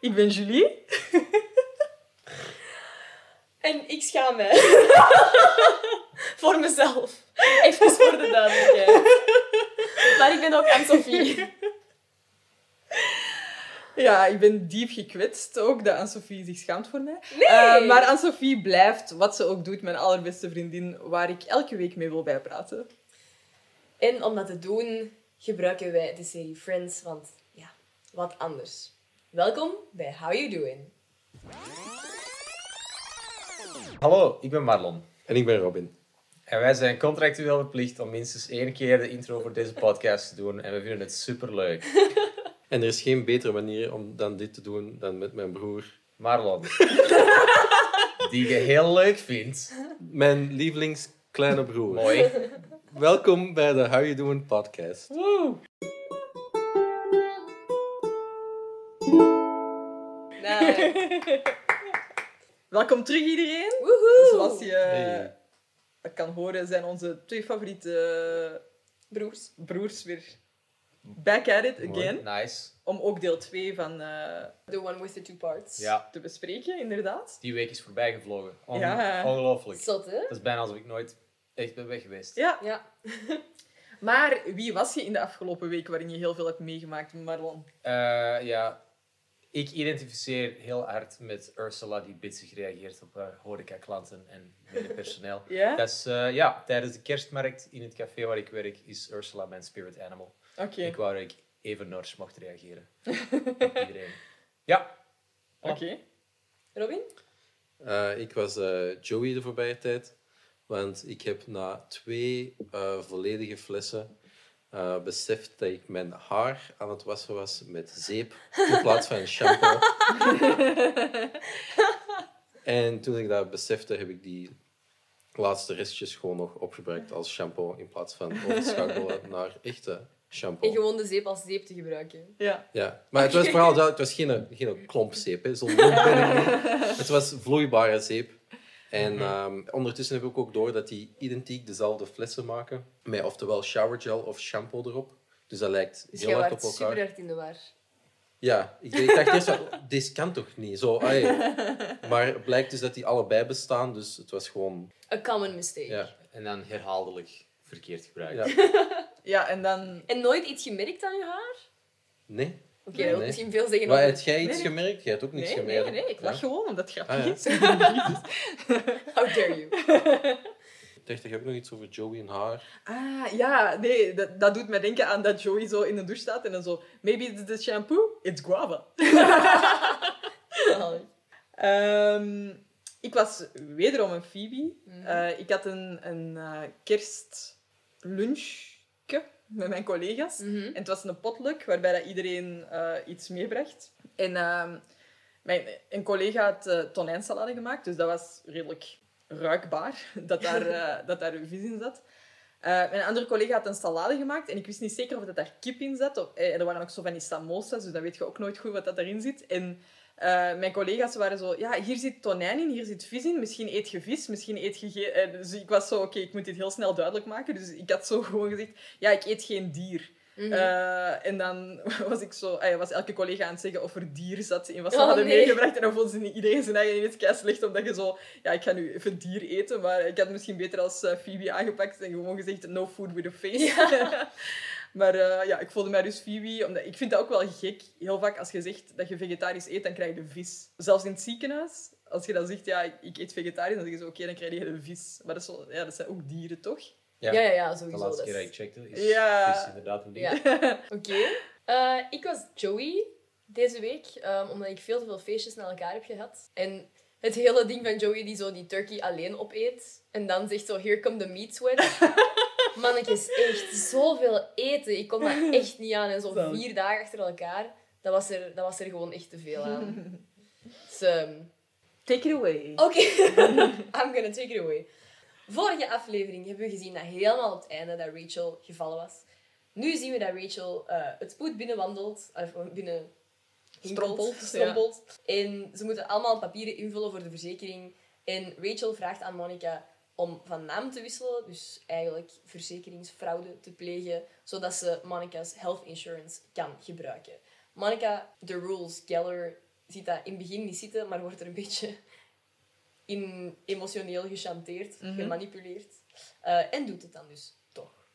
Ik ben Julie. En ik schaam mij. voor mezelf. Even voor de duidelijkheid. Maar ik ben ook Anne-Sophie. Ja, ik ben diep gekwetst ook dat Anne-Sophie zich schaamt voor mij. Nee! Eh, maar Anne-Sophie blijft, wat ze ook doet, mijn allerbeste vriendin, waar ik elke week mee wil bijpraten. En om dat te doen, gebruiken wij de serie Friends, want ja, wat anders. Welkom bij How You Doing. Hallo, ik ben Marlon. En ik ben Robin. En wij zijn contractueel verplicht om minstens één keer de intro voor deze podcast te doen. En we vinden het superleuk. En er is geen betere manier om dan dit te doen dan met mijn broer. Marlon. Die je heel leuk vindt. Mijn lievelings kleine broer. Mooi. Welkom bij de How You Doing podcast. Welkom terug iedereen. Woehoe! Zoals je Hey. eh, kan horen, zijn onze twee favoriete Broers. broers weer back at it Mooi. again. Nice. Om ook deel 2 van eh, The one with the two parts. Ja, te bespreken, inderdaad. die week is voorbij gevlogen. On- Ja. Ongelooflijk. Zot, hè? Dat is bijna alsof ik nooit echt ben weg geweest. Ja, Ja. maar wie was je in de afgelopen week waarin je heel veel hebt meegemaakt, Marlon? Eh, ja, ik identificeer heel hard met Ursula die bitsig reageert op haar horeca-klanten en medepersoneel. Ja? Dat is, eh, ja, tijdens de kerstmarkt in het café waar ik werk is Ursula mijn spirit animal. Oké, Ik wou dat ik even nors mocht reageren. op iedereen. Ja. oké. Robin? Eh, ik was eh, Joey de voorbije tijd. Want ik heb na twee eh, volledige flessen eh, beseft dat ik mijn haar aan het wassen was met zeep in plaats van shampoo. en toen ik dat besefte, heb ik die laatste restjes gewoon nog opgebruikt als shampoo in plaats van overschakelen naar echte shampoo. En gewoon de zeep als zeep te gebruiken. Ja. Ja, maar het was vooral dat, het was geen, geen klomp zeep, hè. Zo'n lomp ben ik niet. Het was vloeibare zeep. En ehm, ondertussen heb ik ook door dat die identiek dezelfde flessen maken. Met oftewel showergel of shampoo erop. Dus dat lijkt Dus heel hard waart op elkaar. super hard in de war. Ja, ik, ik dacht eerst, deze kan toch niet? Zo, ai. Maar het blijkt dus dat die allebei bestaan, dus het was gewoon... A common mistake. Ja, En dan herhaaldelijk verkeerd gebruikt. ja. Ja, en dan... En nooit iets gemerkt aan je haar? Nee. Oké, dat wil nee. misschien veel zeggen Maar over... heb jij iets Nee, gemerkt? Jij hebt ook niets Nee, gemerkt. nee, nee, ik lach Ja? gewoon omdat het grappig Ah, ja. is. How dare you? Ik dacht, ik heb nog iets over Joey en haar. Ah, ja, nee, dat, dat doet mij denken aan dat Joey zo in de douche staat en dan zo... Maybe it's the shampoo, it's guava. Ehm, ik was wederom een Phoebe. Mhm. Eh, ik had een, een eh, kerstlunchje met mijn collega's. Mhm. En het was een potluck waarbij dat iedereen eh, iets meebracht. En ehm, mijn, een collega had uh, tonijnsalade gemaakt, dus dat was redelijk ruikbaar dat daar, eh, dat daar vis in zat. Mijn andere collega had een salade gemaakt en ik wist niet zeker of dat daar kip in zat. Of, eh, er waren ook zo van die samosas, dus dan weet je ook nooit goed wat dat erin zit. En eh, mijn collega's waren zo, ja, hier zit tonijn in, hier zit vis in, misschien eet je vis, misschien eet je geen... eh, dus ik was zo, oké, ik moet dit heel snel duidelijk maken. Dus ik had zo gewoon gezegd, ja, ik eet geen dier. Mhm. Eh, en dan was ik zo, was elke collega aan het zeggen of er dier zat in wat ze Oh, hadden nee. meegebracht. En dan vond ze niet iedereen zijn eigen ineens kei slecht, omdat je zo, ja, ik ga nu even dier eten, maar ik had het misschien beter als Phoebe aangepakt en gewoon gezegd, no food with a face. maar eh, ja, ik voelde mij dus Phoebe, omdat ik vind dat ook wel gek. Heel vaak als je zegt dat je vegetarisch eet, dan krijg je vis. Zelfs in het ziekenhuis, als je dan zegt, ja, ik, eet vegetarisch, dan zeggen ze, oké, dan krijg je de vis. Maar dat, is wel, ja, dat zijn ook dieren, toch? ja, ja, ja, De sowieso. laatste dat keer dat ik checkte is Ja. vis inderdaad een ding. Ja. Oké. Eh, ik was Joey deze week, ehm, omdat ik veel te veel feestjes na elkaar heb gehad. En het hele ding van Joey die zo die turkey alleen opeet. En dan zegt zo, here come the meat sweat. Mannetjes, echt zoveel eten. Ik kon dat echt niet aan. En zo vier dagen achter elkaar, dat was er, dat was er gewoon echt te veel aan. Dus, ehm, Take it away. Oké, I'm gonna take it away. Vorige aflevering hebben we gezien dat helemaal op het einde dat Rachel gevallen was. Nu zien we dat Rachel eh, het spoed binnenwandelt, of binnen hinkelt, Strompelt, strompelt. En ze moeten allemaal papieren invullen voor de verzekering. En Rachel vraagt aan Monica om van naam te wisselen, dus eigenlijk verzekeringsfraude te plegen, zodat ze Monica's health insurance kan gebruiken. Monica, the rules Geller, ziet dat in het begin niet zitten, maar wordt er een beetje in emotioneel gechanteerd, Mhm. gemanipuleerd. Eh, en doet het dan dus toch.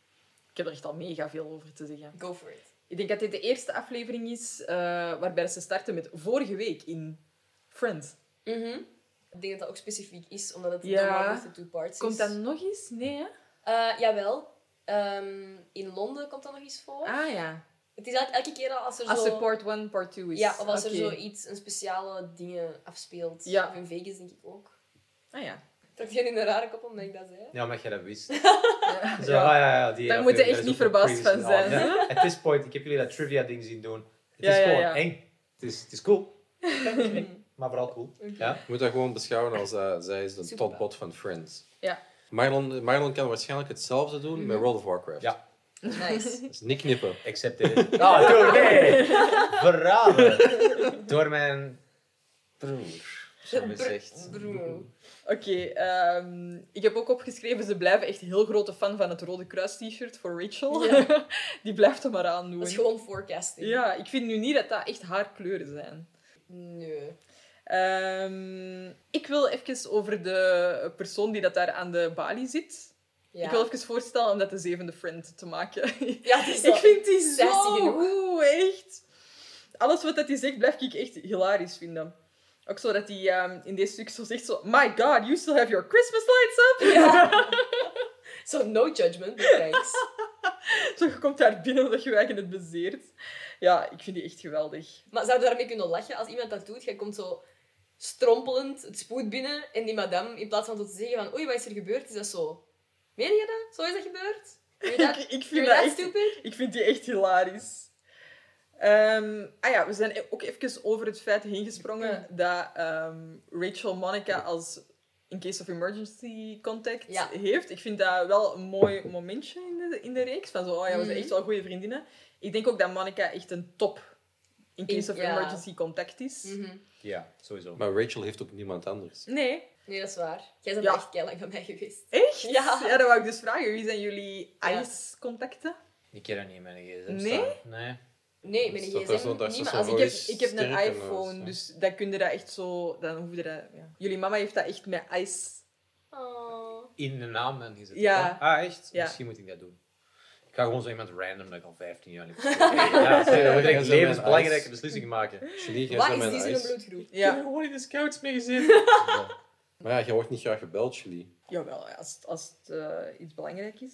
Ik heb er echt al mega veel over te zeggen. Go for it. Ik denk dat dit de eerste aflevering is eh, waarbij ze starten met vorige week in Friends. Mhm. Ik denk dat dat ook specifiek is, omdat het Ja. With the Two Parts Komt is. dat nog eens? Nee, hè? Eh, jawel. Ehm, in Londen komt dat nog eens voor. Ah ja. Het is eigenlijk elke keer al als er Als zo... er part 1, part 2 is. Ja, of als Oké. er zoiets, een speciale dingen afspeelt. Ja. Of in Vegas denk ik ook. Ah ja. Trok jij in een rare kop omdat ik dat zei? Ja, omdat jij dat wist. Ja. Zo, ah, ja, ja, die Daar moet je echt niet verbaasd van zijn, ja. At this point, ik heb jullie dat trivia-ding zien doen. Het Ja, is ja, gewoon ja. eng. Het is, het is cool. maar vooral cool. Ja? Je moet dat gewoon beschouwen als uh, zij is de topbot van Friends. Ja. Marlon, Marlon kan waarschijnlijk hetzelfde doen met World of Warcraft. Ja. Nice. Dus niet knippen. Ah, door nee! Verraden! Door mijn broer. Oké, ehm, ik heb ook opgeschreven, ze blijven echt heel grote fan van het Rode Kruis t-shirt voor Rachel. Ja. Die blijft hem maar aandoen. Dat is gewoon forecasting. Ja, ik vind nu niet dat dat echt haar kleuren zijn. Nee. Ehm, ik wil even over de persoon die dat daar aan de balie zit. Ja. Ik wil even voorstellen om dat de zevende friend te maken. Ja, zo ik vind die zo goed, echt. Alles wat dat hij zegt, blijf ik echt hilarisch vinden. Ook zo dat hij ehm, in deze stuk zo zegt zo... My god, you still have your Christmas lights up? Ja. Zo, no judgment, but thanks. Zo, je komt daar binnen omdat je eigen het bezeert. Ja, ik vind die echt geweldig. Maar zou je daarmee kunnen lachen als iemand dat doet? Jij komt zo strompelend het spoed binnen en die madame, in plaats van zo te zeggen van oei, wat is er gebeurd, is dat zo... Meen je dat? Zo is dat gebeurd? Vind je dat, ik, ik, vind dat dat echt, stupid? ik vind die echt hilarisch. Ehm, ah ja, we zijn ook even over het feit heen gesprongen dat ehm, Rachel Monica als in case of emergency contact Ja. heeft. Ik vind dat wel een mooi momentje in de, in de reeks. Van zo, oh ja, we zijn Mhm. echt wel goede vriendinnen. Ik denk ook dat Monica echt een top in case In- of ja. emergency contact is. Mhm. Ja, sowieso. Maar Rachel heeft ook niemand anders. Nee. Nee, dat is waar. Jij bent Ja. echt keilang van mij geweest. Echt? Ja. Ja, dat wou ik dus vragen. Wie zijn jullie Ja. ICE-contacten? Ik ken dat niet in mijn gsm Nee? staan. Nee? Nee, dat is gsm zo- dat is niet, zo maar als Ik heb, ik heb een iPhone, dus dan kun je dat echt zo... Dan hoef je dat... Ja. Jullie mama heeft dat echt met ICE... Oh. In de naam dan gezet. Ja. Ah, echt? Ja. Misschien moet ik dat doen. Ik ga gewoon zo iemand random dat ik al 15 jaar niet. Ja, dan moet ik Ja, levensbelangrijke beslissingen maken. Wat is die zijn ijs. bloedgroep? Ik heb Ja. gewoon in de scouts mee gezien. Ja. Maar ja, je wordt niet graag gebeld, Julie. Jawel, als, als het eh, iets belangrijk is.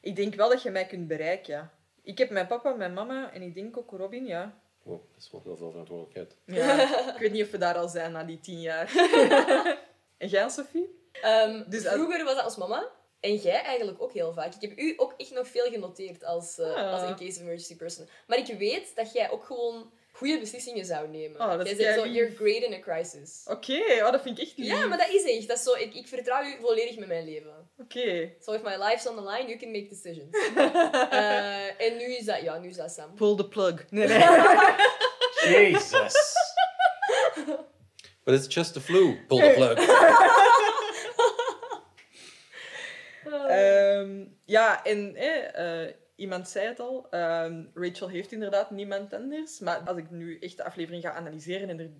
Ik denk wel dat je mij kunt bereiken, ja. Ik heb mijn papa, mijn mama en ik denk ook Robin, ja. Wow, dat is wel heel veel verantwoordelijkheid. ja. ik weet niet of we daar al zijn na die tien jaar. en jij, Sophie? Ehm, Dus als- Vroeger was dat als mama. En jij eigenlijk ook heel vaak. Ik heb u ook echt nog veel genoteerd als, eh, Ah. als in case of emergency person. Maar ik weet dat jij ook gewoon goede beslissingen zou nemen. Oh, dat jij zegt zo, you're great in a crisis. Oké, oh, dat vind ik echt lief. Ja, maar dat is echt. Dat is zo, ik, ik vertrouw u volledig met mijn leven. Oké. So if my life's on the line, you can make decisions. Eh, en nu is dat, ja, nu is dat Sam. Pull the plug. Nee, nee. Jezus. But it's just the flu. Pull the plug. Ehm, ja, en eh, iemand zei het al. ehm, Rachel heeft inderdaad niemand anders. Maar als ik nu echt de aflevering ga analyseren en er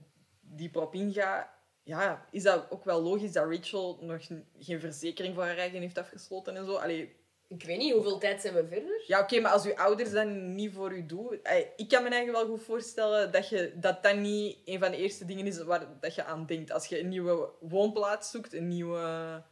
dieper op inga, ja, is dat ook wel logisch dat Rachel nog geen verzekering voor haar eigen heeft afgesloten en zo. Allee, Ik weet niet, hoeveel tijd zijn we verder? ja, oké, maar als uw ouders dat niet voor u doen... eh, Ik kan me eigenlijk wel goed voorstellen dat je, dat, dat niet een van de eerste dingen is waar dat je aan denkt. Als je een nieuwe woonplaats zoekt, een nieuwe...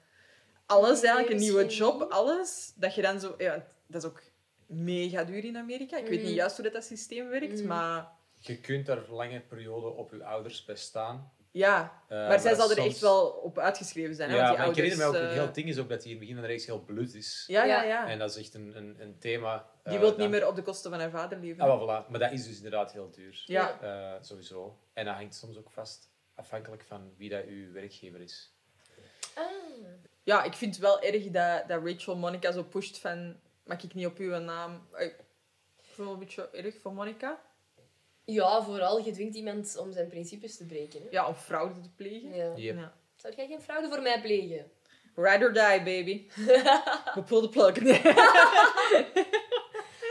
Alles Nee, eigenlijk, een nieuwe job, alles. Dat je dan zo... Ja, dat is ook mega duur in Amerika. Ik weet niet juist hoe dat, dat systeem werkt, Mhm. maar... Je kunt er lange periode op je ouders bij staan. Ja, Eh, maar zij zal er soms- echt wel op uitgeschreven zijn. Hè, Ja, want maar die ik herinner me ook, ouders, het eh, heel ding is ook dat hij in het begin van de reeks heel bloed is. Ja, ja, Ja. En dat is echt een, een, een thema. Die eh, wil dat- niet meer op de kosten van haar vader leven. Ah, wel, voilà. Maar dat is dus inderdaad heel duur. ja. Eh, sowieso. En dat hangt soms ook vast, afhankelijk van wie dat uw werkgever is. Ah. Ja, ik vind het wel erg dat, dat Rachel Monica zo pusht van... Mag ik niet op uw naam... Ik vind het wel een beetje erg voor Monica. Ja, vooral, je dwingt iemand om zijn principes te breken. Hè? Ja, om fraude te plegen. Ja. Yep. Ja. Zou jij geen fraude voor mij plegen? Ride or die, baby. We pull the plug.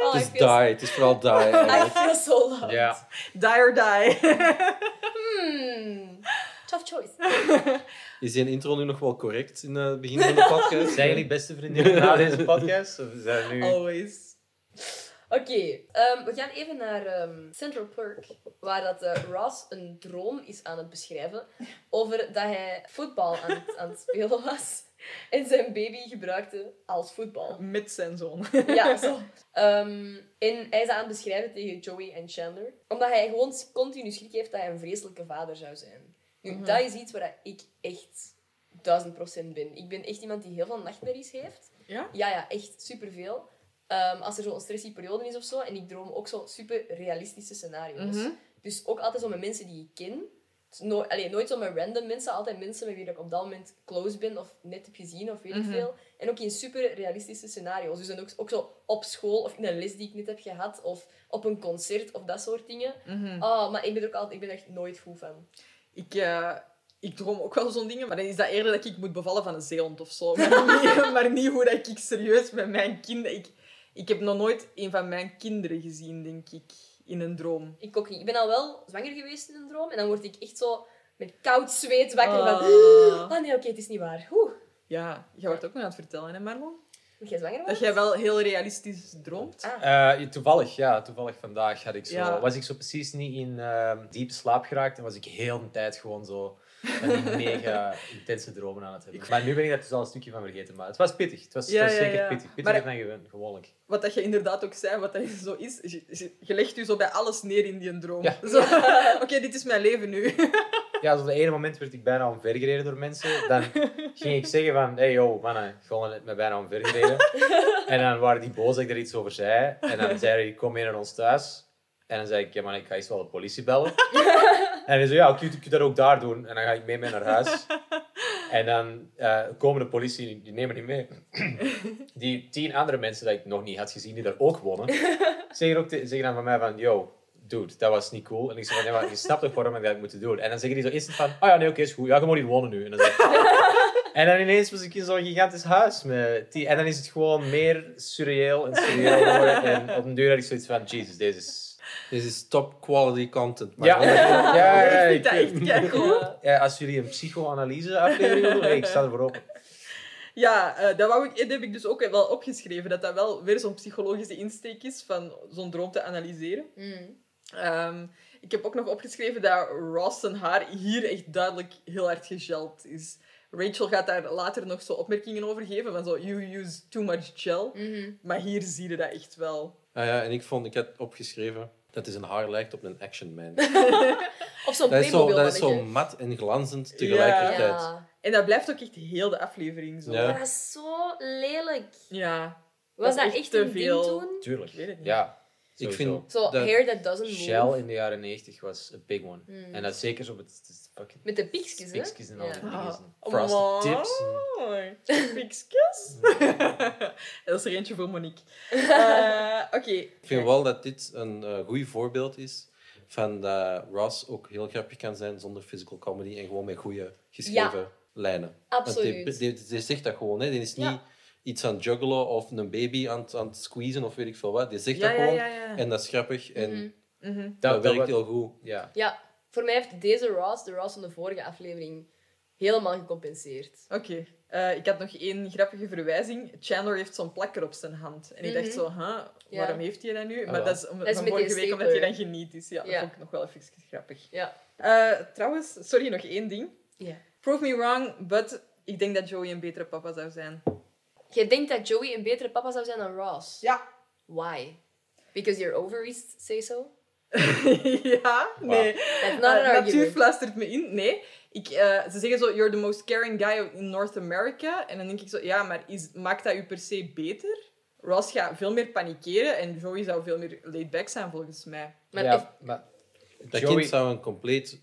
Oh, Het is die. Het is vooral die. I feel so loved. Ja. Die or die. Tough choice. Is die intro nu nog wel correct in het begin van de podcast? Zijn jullie beste vriendinnen na deze podcast? Of zijn nu... Always. Oké, ehm, we gaan even naar ehm, Central Park, waar dat, eh, Ross een droom is aan het beschrijven over dat hij voetbal aan het, aan het spelen was en zijn baby gebruikte als voetbal. Met zijn zoon. Ja, zo. Ehm, en hij is aan het beschrijven tegen Joey en Chandler, omdat hij gewoon continu schrik heeft dat hij een vreselijke vader zou zijn. Nu, Mhm. dat is iets waar ik echt duizend procent ben. Ik ben echt iemand die heel veel nachtmerries heeft. Ja? Ja, ja, echt superveel. Ehm als er zo'n stressy periode is of zo. En ik droom ook zo super realistische scenario's. Mhm. Dus ook altijd zo met mensen die ik ken. Dus no allee, nooit zo met random mensen, altijd mensen met wie ik op dat moment close ben of net heb gezien of weet ik Mhm. veel. En ook in super realistische scenario's. Dus dan ook, ook zo op school of in een les die ik net heb gehad of op een concert of dat soort dingen. Ah, maar ik ben er ook altijd, ik ben er echt nooit goed van. Ik, eh, ik droom ook wel zo'n dingen, maar dan is dat eerder dat ik moet bevallen van een zeehond of zo. Maar niet, maar niet hoe dat ik serieus met mijn kinderen... Ik, ik heb nog nooit een van mijn kinderen gezien, denk ik, in een droom. Ik ook niet. Ik ben al wel zwanger geweest in een droom en dan word ik echt zo met koud zweet wakker van... Ah. Oh nee, oké, het is niet waar. Oeh. Ja, jij wordt ook nog aan het vertellen, hè Marlon? Moet jij zwanger Dat jij wel heel realistisch droomt. Ah. Eh, toevallig, ja. Toevallig vandaag had ik zo, Ja. was ik zo precies niet in ehm, diepe slaap geraakt. En was ik heel de tijd gewoon zo die mega intense dromen aan het hebben. Maar nu ben ik daar dus al een stukje van vergeten. Maar het was pittig. Het was, Ja, het was ja, zeker ja. pittig. Pittiger Maar- dan gewoon- gewoonlijk. Wat dat je inderdaad ook zei, wat dat zo is, is je, je- legt je zo bij alles neer in die droom. Oké, dit is mijn leven nu. Ja, op de ene moment werd ik bijna omvergereden door mensen. Dan ging ik zeggen van, hey yo, mannen, gewoon net me bijna omvergereden. en dan waren die boos dat ik er iets over zei. En dan zei hij, kom mee naar ons thuis. En dan zei ik, ja man, ik ga eens wel de politie bellen. en hij zei, ja, kun je, kun je dat ook daar doen? En dan ga ik mee mee naar huis. En dan eh, komen de politie, die nemen niet mee. Die tien andere mensen die ik nog niet had gezien, die daar ook wonen, zeggen, ook te- zeggen dan van mij van, yo, dude, dat was niet cool. En ik zeg van, nee, maar je snapt toch waarom ik dat moet doen. En dan zeggen die zo instant van, oh ja, nee, oké, is goed. Ja, je moet hier wonen nu. En dan, zeg ik- en dan ineens was ik in zo'n gigantisch huis. Met die, en dan is het gewoon meer surreëel en surreëel geworden. En op een deur had ik zoiets van, Jesus, deze is... Dit is top quality content. Maar Ja, ja, ja, ja, ik vind dat ik- echt. Ja. ja, als jullie een psychoanalyse aflevering willen doen, hey, ik sta ervoor open. Ja, eh, dat, wou ik, dat heb ik dus ook wel opgeschreven. Dat dat wel weer zo'n psychologische insteek is van zo'n droom te analyseren. Mm. Ehm, ik heb ook nog opgeschreven dat Ross zijn haar hier echt duidelijk heel hard gegeld is. Rachel gaat daar later nog zo opmerkingen over geven, van zo, you use too much gel. Mhm. Maar hier zie je dat echt wel. Ah ja, en ik vond, ik had opgeschreven dat zijn haar lijkt op een action man. Of zo'n Dat is zo, dat is zo mat en glanzend tegelijkertijd. Ja. En dat blijft ook echt heel de aflevering zo. Ja. Dat was zo lelijk. Ja, Was Dat dat is echt echt een te ding veel. toen? Tuurlijk. Ik weet het niet. Ja, Ik vind Zo, dat- hair that doesn't move. Shell in de jaren 90 was a big one. Mm. En dat zeker zo met fucking Met de piekjes, hè? spiksjes en al die dingen. Ah, Frosted tips. en- dat is er eentje voor Monique. Eh, Oké. Ik vind wel dat dit een eh goed voorbeeld is van dat Ross ook heel grappig kan zijn zonder physical comedy en gewoon met goede geschreven lijnen. Absoluut. Die, die, die zegt dat gewoon, hè. die is niet Ja. Iets aan het juggelen of een baby aan het, aan het squeezen of weet ik veel wat. Die zegt Ja, dat ja, gewoon ja, ja. en dat is grappig en Mhm. Mhm. dat, Dat- dat werkt heel goed. Ja. Ja, voor mij heeft deze Ross, de Ross van de vorige aflevering, helemaal gecompenseerd. Oké. Eh, ik had nog één grappige verwijzing. Chandler heeft zo'n plakker op zijn hand. En ik dacht Mhm. zo, huh, Ja. waarom heeft hij dat nu? Ah, maar wel. dat is, om, Dat is van met vorige die week omdat hij dan geniet is. Ja, dat Ja. vond ik nog wel even grappig. Ja. Eh, trouwens, sorry, nog één ding. ja. Prove me wrong, but ik denk dat Joey een betere papa zou zijn. Jij denkt dat Joey een betere papa zou zijn dan Ross? Ja. Why? Because your ovaries say so? ja, nee. That's not Eh, natuur fluistert me in. Nee. Ik, eh, ze zeggen zo, you're the most caring guy in North America. En dan denk ik zo, ja, maar is, maakt dat u per se beter? Ross gaat veel meer panikeren en Joey zou veel meer laid back zijn, volgens mij. Maar ja, if- maar Dat Joey- kind zou een compleet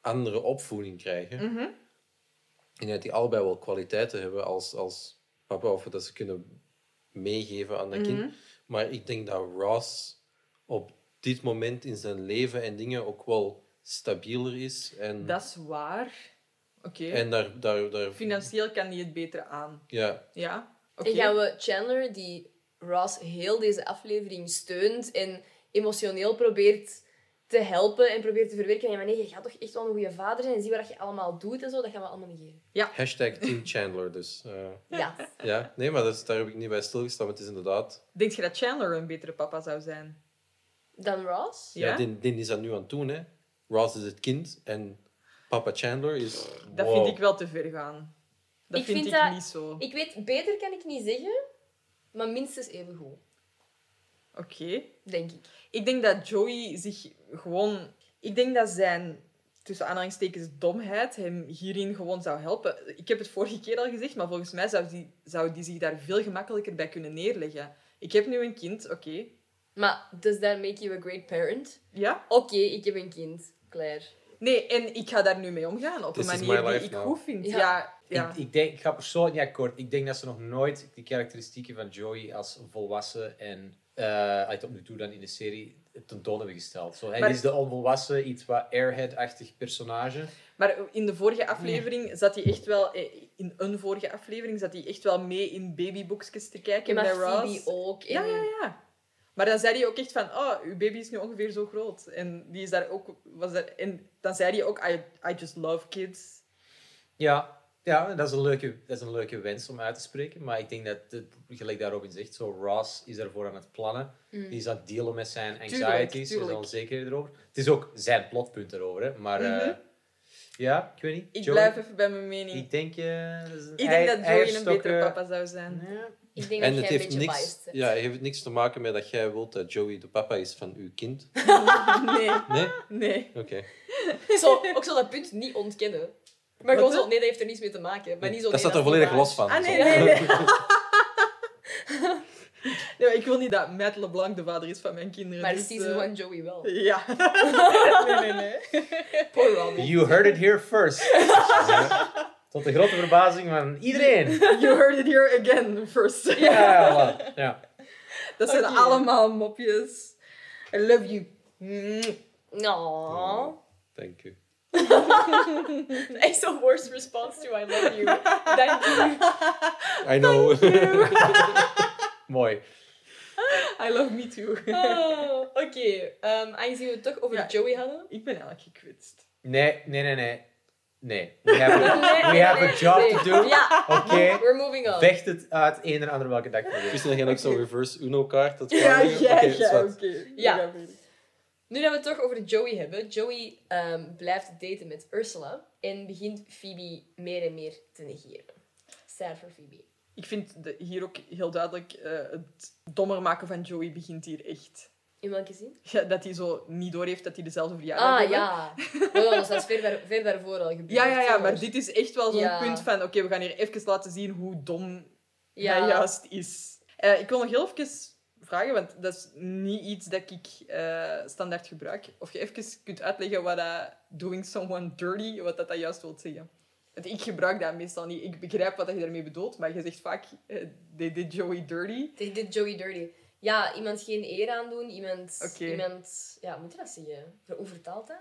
andere opvoeding krijgen. Mhm. En dat die allebei wel kwaliteiten hebben als, als of dat ze kunnen meegeven aan dat Mhm. kind. Maar ik denk dat Ross op dit moment in zijn leven en dingen ook wel stabieler is. En, Dat is waar. Oké. en daar, daar, daar Financieel kan hij het beter aan. ja, Ja? Oké. En gaan we Chandler, die Ross heel deze aflevering steunt en emotioneel probeert te helpen en probeert te verwerken. En maar nee, je gaat toch echt wel een goede vader zijn en zie wat je allemaal doet en zo. Dat gaan we allemaal negeren. Hashtag Team Chandler, dus... eh, Ja. ja, nee, maar dat is, daar heb ik niet bij stilgestaan. maar Het is inderdaad... Denk je dat Chandler een betere papa zou zijn? Dan Ross? Ja? Ja, die, die is dat nu aan het doen, hè. Ross is het kind en papa Chandler is... Dat Wow. vind ik wel te ver gaan. Dat Ik vind, vind ik dat- niet zo. Ik weet, beter kan ik niet zeggen, maar minstens even goed. Oké. Denk ik. Ik denk dat Joey zich gewoon... Ik denk dat zijn, tussen aanhalingstekens, domheid hem hierin gewoon zou helpen. Ik heb het vorige keer al gezegd, maar volgens mij zou die, zou die zich daar veel gemakkelijker bij kunnen neerleggen. Ik heb nu een kind, oké. Maar does that make you a great parent? Ja? Oké, ik heb een kind. Claire. Nee, en ik ga daar nu mee omgaan op This een manier die life ik now. goed vind. Ja. Ja, ja. Ik, ik, denk, ik ga persoonlijk niet akkoord. Ik denk dat ze nog nooit die karakteristieken van Joey als volwassen en eh uit tot nu toe dan in de serie tentoon hebben gesteld. Zo, hij Maar- is de onvolwassen, iets wat airhead-achtig personage. Maar in de vorige aflevering zat hij echt wel... eh, In een vorige aflevering zat hij echt wel mee in babyboekjes te kijken maar bij Ross. Ook. En... Ja, ja, ja. Maar dan zei hij ook echt van, oh, uw baby is nu ongeveer zo groot. En die is daar ook... Was daar, en dan zei hij ook, I, I just love kids. Ja, ja dat, is een leuke, dat is een leuke wens om uit te spreken. Maar ik denk dat, het, gelijk daar Robin zegt, zo Ross is ervoor aan het plannen. Mm. Die is aan het dealen met zijn anxieties zijn onzekerheden erover. Het is ook zijn plotpunt erover, hè. Maar eh, Mhm. ja, ik weet niet. Ik Joey, blijf even bij mijn mening. Ik denk, eh, een Ik ei- denk dat Joey een betere papa zou zijn. Ja. Ik denk En dat het jij een heeft, beetje niks, ja, het heeft niks te maken met dat jij wilt dat Joey de papa is van uw kind. Nee, Nee? nee. Oké. Zo, ook zo dat punt niet ontkennen. Maar gewoon zo, nee, dat heeft er niets mee te maken. Maar niet zo, dat nee, staat er volledig los van. Ah, nee, nee, nee. nee maar ik wil niet dat Matt LeBlanc de vader is van mijn kinderen. Maar dus, season eh, 1 Joey wel. Ja. nee, nee, nee. You heard it here first. Tot de grote verbazing van iedereen. You heard it here again first. Ja, voilà. ja. Dat zijn allemaal mopjes. I love you. No. Thank you. Echt zo'n worst response to I love you. Dank you. I know. Mooi. I love me too. Oh, Oké, ehm, aangezien we het toch over Ja. Joey hadden. Ik ben eigenlijk gekwetst. Nee, nee, nee, nee. Nee. We have, Nee, we have nee, a job nee. to do. Ja, Oké. we're moving on. Vecht het uit een en ander welke dag we Is er nog ook zo'n reverse Uno-kaart? Dat Ja, ja, Oké, ja, oké. Ja. Nu dat we het toch over Joey hebben. Joey ehm, blijft daten met Ursula en begint Phoebe meer en meer te negeren. Sad voor Phoebe. Ik vind de- hier ook heel duidelijk eh, het dommer maken van Joey begint hier echt. In welke zin? Ja, dat hij zo niet doorheeft dat hij dezelfde verjaardag Ah hebben. ja. Oh, dat is ver, daar- ver daarvoor al gebeurd. Ja, ja, ja, maar dit is echt wel zo'n Ja. punt van... Oké, we gaan hier even laten zien hoe dom Ja. hij juist is. Eh, ik wil nog heel even vragen, want dat is niet iets dat ik eh, standaard gebruik. Of je even kunt uitleggen wat dat doing someone dirty, wat dat, dat juist wil zeggen. Want ik gebruik dat meestal niet. Ik begrijp wat je daarmee bedoelt, maar je zegt vaak, eh, they did Joey dirty. Dit, dit Joey Dirty. Ja, iemand geen eer aandoen, iemand... Iemand ja, moet je dat zeggen? Hoe vertaalt dat?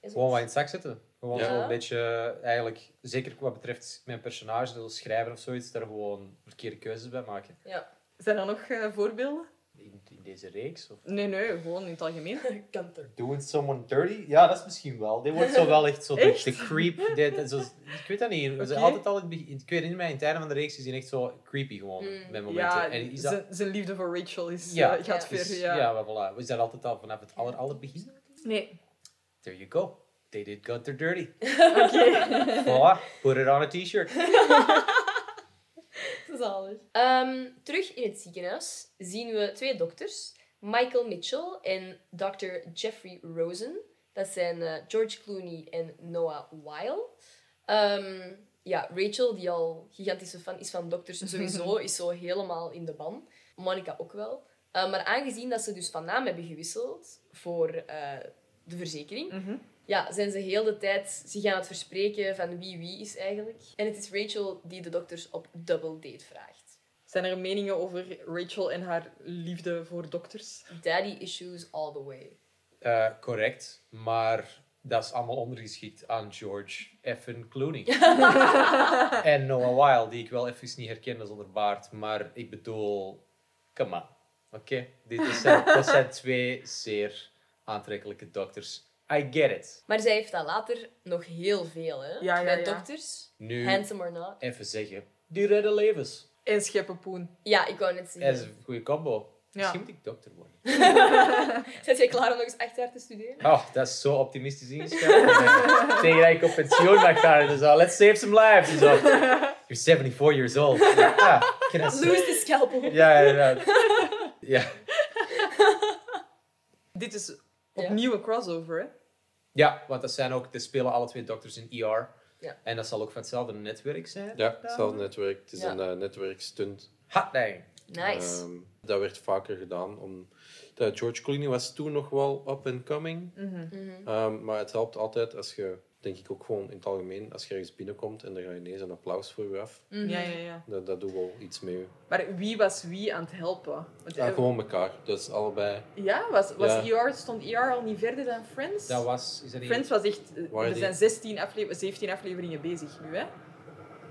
Is Gewoon wat in het- zak zetten. Gewoon Ja. zo een beetje, eh, eigenlijk, zeker wat betreft mijn personage, schrijven of zoiets, daar gewoon verkeerde keuzes bij maken. Ja. Zijn er nog eh, voorbeelden? In, in deze reeks? Of... Nee, nee, gewoon in het algemeen. Kanter. Doing someone dirty? Ja, dat is misschien wel. Die wordt zo wel echt zo de, Echt? de creep. Zo, ik weet dat niet. Ze Oké. altijd al in het begin- ik weet niet, maar in het einde van de reeks is hij echt zo creepy gewoon. Mm. Met momenten. Ja, en is dat, zijn, liefde voor Rachel is, Ja. eh, gaat Ja. ver. is- Ja. ja, maar voilà. Is dat altijd al vanaf het aller, aller begin? Nee. There you go. They did Gunther dirty. Oké. Voilà. Put it on a t-shirt. Zalig. Ehm, terug in het ziekenhuis zien we twee dokters. Michael Mitchell en Dr. Jeffrey Rosen. Dat zijn eh, George Clooney en Noah Weil. Ehm, ja, Rachel, die al gigantische fan is van dokters sowieso, is zo helemaal in de ban. Monica ook wel. Eh, maar aangezien dat ze dus van naam hebben gewisseld voor eh, de verzekering, Mhm. Ja, zijn ze heel de tijd zich aan het verspreken van wie wie is eigenlijk. En het is Rachel die de dokters op double date vraagt. Zijn er meningen over Rachel en haar liefde voor dokters? Daddy issues all the way. Eh, correct. Maar dat is allemaal ondergeschikt aan George Effen Clooney. en Noah Weil, die ik wel even niet herkende zonder baard. Maar ik bedoel, come on. Oké, dit zijn, dat zijn twee zeer aantrekkelijke dokters. I get it. Maar zij heeft dat later nog heel veel, hè? Ja, ja, ja. dokters. Nu, Handsome or not. even zeggen, die redden levens. En scheppen poen. Ja, ik wou net Dat is een goede combo. Ja. Misschien moet ik dokter worden. Zet jij klaar om nog eens acht jaar te studeren? Oh, dat is zo optimistisch ingeschat. Tegen dat ik op pensioen mag gaan. Dus al, let's save some lives. En zo. You're 74 years old. Ja, can I say- Lose the scalpel. Ja, inderdaad. Ja. Dit is opnieuw een crossover, hè? ja, want dat zijn ook, er spelen alle twee dokters in ER. Ja. En dat zal ook van hetzelfde netwerk zijn. Ja, hetzelfde netwerk. Het is Ja. een eh, netwerkstunt. Ha, nee. Nice. Ehm, dat werd vaker gedaan. Om, dat George Clooney was toen nog wel up and coming. Mhm. Ehm, maar het helpt altijd als je, denk ik ook gewoon in het algemeen, als je ergens binnenkomt en dan ga je ineens een applaus voor je af. Mhm. Ja, ja, ja. Dat, dat doet wel iets mee. Maar wie was wie aan het helpen? Want, Ja, eh, gewoon elkaar. Dus allebei. ja, was, was Ja. ER, stond ER al niet verder dan Friends? Dat was... Is dat niet... Friends was echt... eh, Er die- zijn 16 aflever 17 afleveringen bezig nu, hè?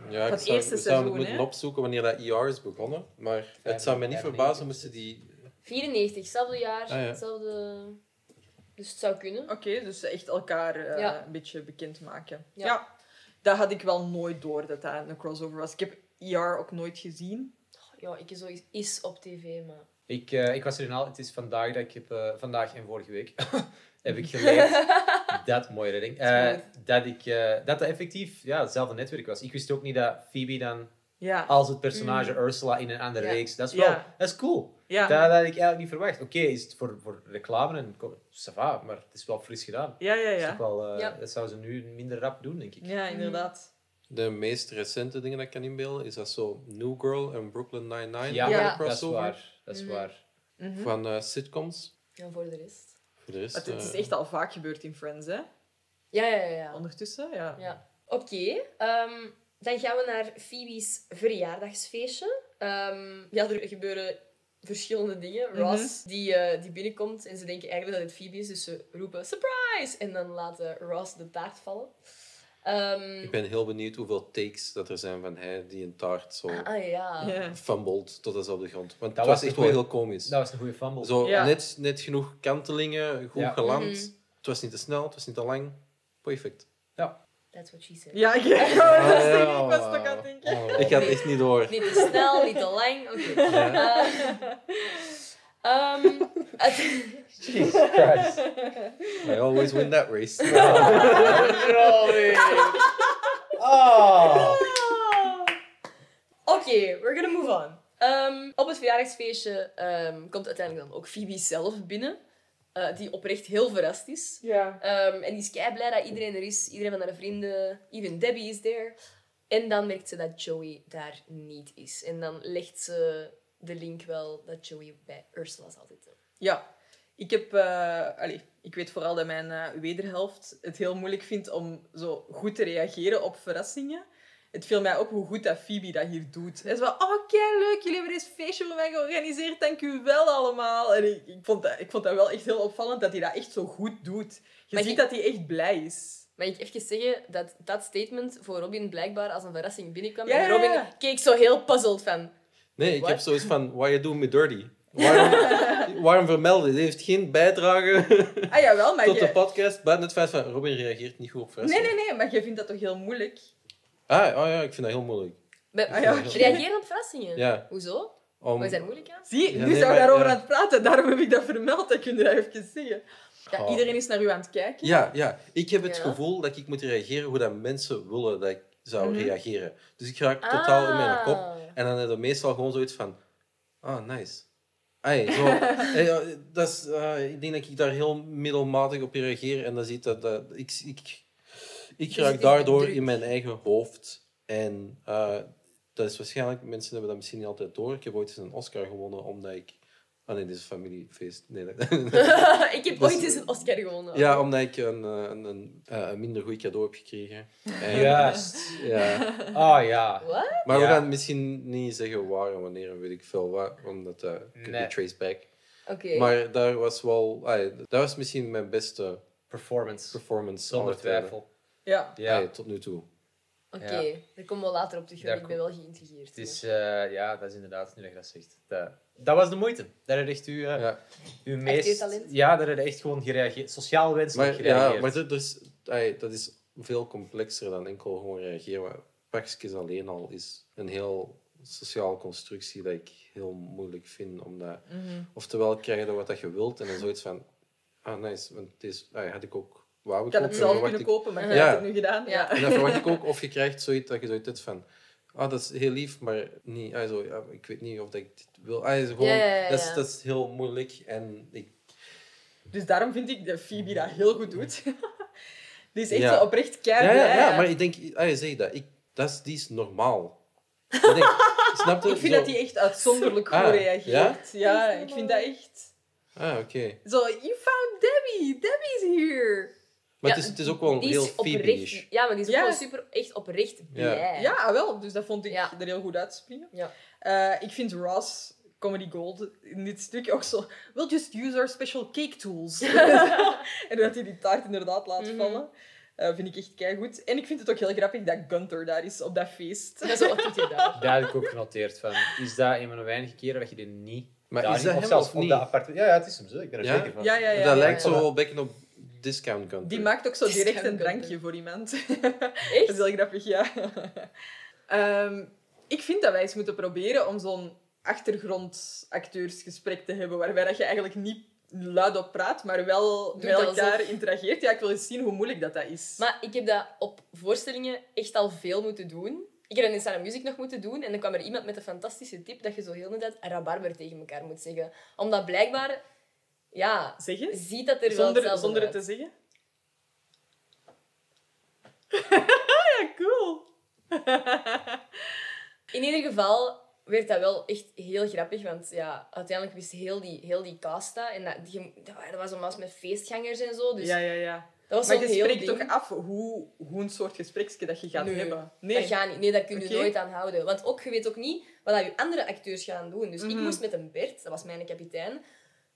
Ja, ik het zou, eerste ik zou seizoen, moeten opzoeken wanneer dat ER is begonnen. Maar het zou me niet 95. verbazen moesten die... 94, hetzelfde jaar, Ah, ja. hetzelfde... Dus het zou kunnen. Oké, dus echt elkaar eh, Ja. een beetje bekendmaken. Ja. Ja. dat had ik wel nooit door dat dat een crossover was. Ik heb ER ook nooit gezien. Ja, ik zo is op tv, maar... Ik, eh, ik was er in al... Het is vandaag dat ik heb... eh, vandaag en vorige week heb ik geleerd... dat, mooie redding. eh, dat ik... eh, dat dat effectief ja, hetzelfde netwerk was. Ik wist ook niet dat Phoebe dan Ja. als het personage Ursula in een andere Ja. reeks... Dat is wel... Ja. Dat is cool. Ja. Dat, dat had ik eigenlijk niet verwacht. Oké, is het voor, voor reclame en... ko- Ça va, maar het is wel fris gedaan. Ja, ja, Dat, is ja. toch wel, eh, Ja. dat zouden ze nu minder rap doen, denk ik. Ja, inderdaad. De meest recente dingen dat ik kan inbeelden, is dat zo New Girl en Brooklyn Nine-Nine. Ja, dat is waar. Dat is Mhm. waar. Mhm. Van eh, sitcoms. Ja, voor de rest. Voor de rest, Het, het is eh, echt al vaak gebeurd in Friends, hè? Ja, ja, ja. ja. Ondertussen, ja. Ja. Oké, ehm, dan gaan we naar Phoebe's verjaardagsfeestje. Ehm, ja, er gebeuren verschillende dingen. Mhm. Ross, die, eh, die binnenkomt en ze denken eigenlijk dat het Phoebe is, dus ze roepen surprise! En dan laten Ross de taart vallen. Ehm, Ik ben heel benieuwd hoeveel takes dat er zijn van hij die een taart zo Ah ja. Ja. fumbled tot ze op de grond. Want Dat het was was echt wel heel komisch. Dat was een goede fumble. Zo Ja. net, net genoeg kantelingen, goed Ja. geland. Mhm. Het was niet te snel, het was niet te lang. Perfect. That's what she said. Ja, ik, ik, was wauw. toch aan het denken. Ik had het echt niet door. Niet te snel, niet te lang. Oké. Eh, ehm, Jesus Christ. I always win that race. Oh. Oké, we're gonna move on. Ehm, op het verjaardagsfeestje ehm, komt uiteindelijk dan ook Phoebe zelf binnen. Eh, die oprecht heel verrast is. Ja. Ehm, en die is kei blij dat iedereen er is. Iedereen van haar vrienden. Even Debbie is there. En dan merkt ze dat Joey daar niet is. En dan legt ze de link wel dat Joey bij Ursula zal zitten. Ja. Ik heb... eh, allee, ik weet vooral dat mijn eh, wederhelft het heel moeilijk vindt om zo goed te reageren op verrassingen. Het viel mij op hoe goed dat Phoebe dat hier doet. Hij is wel, oh kei leuk, jullie hebben deze feestje voor mij georganiseerd, dank u wel allemaal. En ik, ik, vond dat, ik vond dat wel echt heel opvallend dat hij dat echt zo goed doet. Je Maar ziet dat hij echt blij is. Mag ik even zeggen dat dat statement voor Robin blijkbaar als een verrassing binnenkwam. Ja, en Robin ja. keek zo heel puzzled van... Nee, ik What? heb zoiets van, why you doing me dirty? Waarom, waarom vermelden? Dit heeft geen bijdrage Ah jawel, maar tot de podcast. Buiten het feit van, Robin reageert niet goed op Nee, nee, nee, maar je vindt dat toch heel moeilijk? Ah, oh ja, ik vind dat heel moeilijk. Be- Ah, ja. Reageren op verrassingen? Ja. Hoezo? Om, Wat is daar moeilijk aan? Zie, Ja, nu nee, zijn we daarover ja. aan het praten. Daarom heb ik dat vermeld. Dat kun je dat even zeggen. Ja, Oh. iedereen is naar u aan het kijken. Ja, ja, ik heb het Ja. gevoel dat ik moet reageren hoe dat mensen willen dat ik zou Mhm. reageren. Dus ik raak totaal in mijn kop. Ah. En dan heb je meestal gewoon zoiets van... Ah, nice. Ai, zo, eh, dat is, eh, ik denk dat ik daar heel middelmatig op reageer. En dan ziet dat... dat ik, ik, ik Dus raak daardoor druk. in mijn eigen hoofd. En eh, dat is waarschijnlijk... Mensen hebben dat misschien niet altijd door. Ik heb ooit eens een Oscar gewonnen omdat ik... Ah nee, dit is een familiefeest. Nee, dat- ik heb ooit eens een Oscar gewonnen. ja, omdat ik een, eh, een, een, eh, een minder goed cadeau heb gekregen. En- Juist. Ja. Oh ja. Wat? Maar we gaan misschien niet zeggen waar en wanneer en weet ik veel wat, omdat dat could Nee. be traced back. Oké. Maar daar was wel, ah, dat was misschien mijn beste Performance. performance Zonder twijfel. Ja. Ja. Tot nu toe. Oké, Ja. daar komen we later op terug, want ik ben wel geïntrigeerd. Het is, eh, ja, dat is inderdaad, nu dat je dat zegt. Dat, dat was de moeite. Daar je echt uw, eh, Ja. uw meest... uw talent. Ja, daar je echt gewoon gereageerd. Sociaal wenselijk Maar, ja, gereageerd. maar dat, dat is, ai, dat is veel complexer dan enkel gewoon reageren. Maar pakjes alleen al is een heel sociale constructie dat ik heel moeilijk vind. Omdat, Oftewel krijg je wat dat je wilt en dan zoiets van... Ah, nice. Want deze ai, had ik ook... Wou Ik had ook, het zelf kunnen ik- kopen, maar jij Ja. hebt het nu gedaan. Ja. Ja. En dan verwacht ik ook, of je krijgt zoiets dat je zoiets hebt van... Ah, dat is heel lief, maar niet... Ah, zo, ja, ik weet niet of dat ik dit wil. Ah, zo gewoon, Ja, ja, ja, Dat, is, dat is heel moeilijk. En ik, Dus daarom vind ik dat Phoebe dat heel goed doet. Die is echt Ja. zo oprecht kei ja, ja, maar ik denk... Ah, je zegt dat. Ik, dat is, die is normaal. Ik denk, snap je? Ik vind Zo- dat hij echt uitzonderlijk goed Ah, reageert. Ja, ik vind dat echt... Ah, oké. Zo, you found Debbie! Debbie's here! Maar Ja, het, is, het is ook wel die heel Phoebe-ish. Ja, maar die is Ja. ook wel super echt oprecht blij. Ja, ah, wel. Dus dat vond ik Ja. er heel goed uitspringen. Ja. Eh, ik vind Ross, Comedy Gold, in dit stuk ook zo... We'll just use our special cake tools. en dat hij die taart inderdaad laat Mhm. vallen. eh, vind ik echt keigoed. En ik vind het ook heel grappig dat Gunther daar is op dat feest. Dat is wel wat doet hij daar. Daar heb ik ook genoteerd van. Is dat een van de weinige keren dat je die niet... Maar daar is dat of zelfs of op niet? dat aparte... Ja, ja, het is hem zo. Ik ben er Ja? zeker van. Ja, ja, ja. dat ja, lijkt ja. zo wel een beetje op Discount Country. Die maakt ook zo direct een drankje voor iemand. Echt? Dat is heel grappig, ja. Ehm, ik vind dat wij eens moeten proberen om zo'n achtergrondacteursgesprek te hebben, waarbij dat je eigenlijk niet luid op praat, maar wel Doe met elkaar alsof. interageert. Ja, ik wil eens zien hoe moeilijk dat, dat is. Maar ik heb dat op voorstellingen echt al veel moeten doen. Ik heb dat in Sana Music nog moeten doen. En dan kwam er iemand met een fantastische tip dat je zo heel de tijd rabarber tegen elkaar moet zeggen. Omdat blijkbaar, ja, Zeg eens. ziet dat er Zonder, zonder het uit. te zeggen. ja, cool. In ieder geval werd dat wel echt heel grappig. Want ja, uiteindelijk wist heel die, heel die cast dat. En dat, die, dat was allemaal met feestgangers en zo. Dus ja, ja, ja. dat was Maar je spreekt ding. toch af hoe, hoe een soort gespreksje dat je gaat Nee, hebben. Dat gaat niet. Nee, dat kun je nooit aan houden. Want ook, je weet ook niet wat dat je andere acteurs gaan doen. Dus ik Mhm. moest met een Bert, dat was mijn kapitein,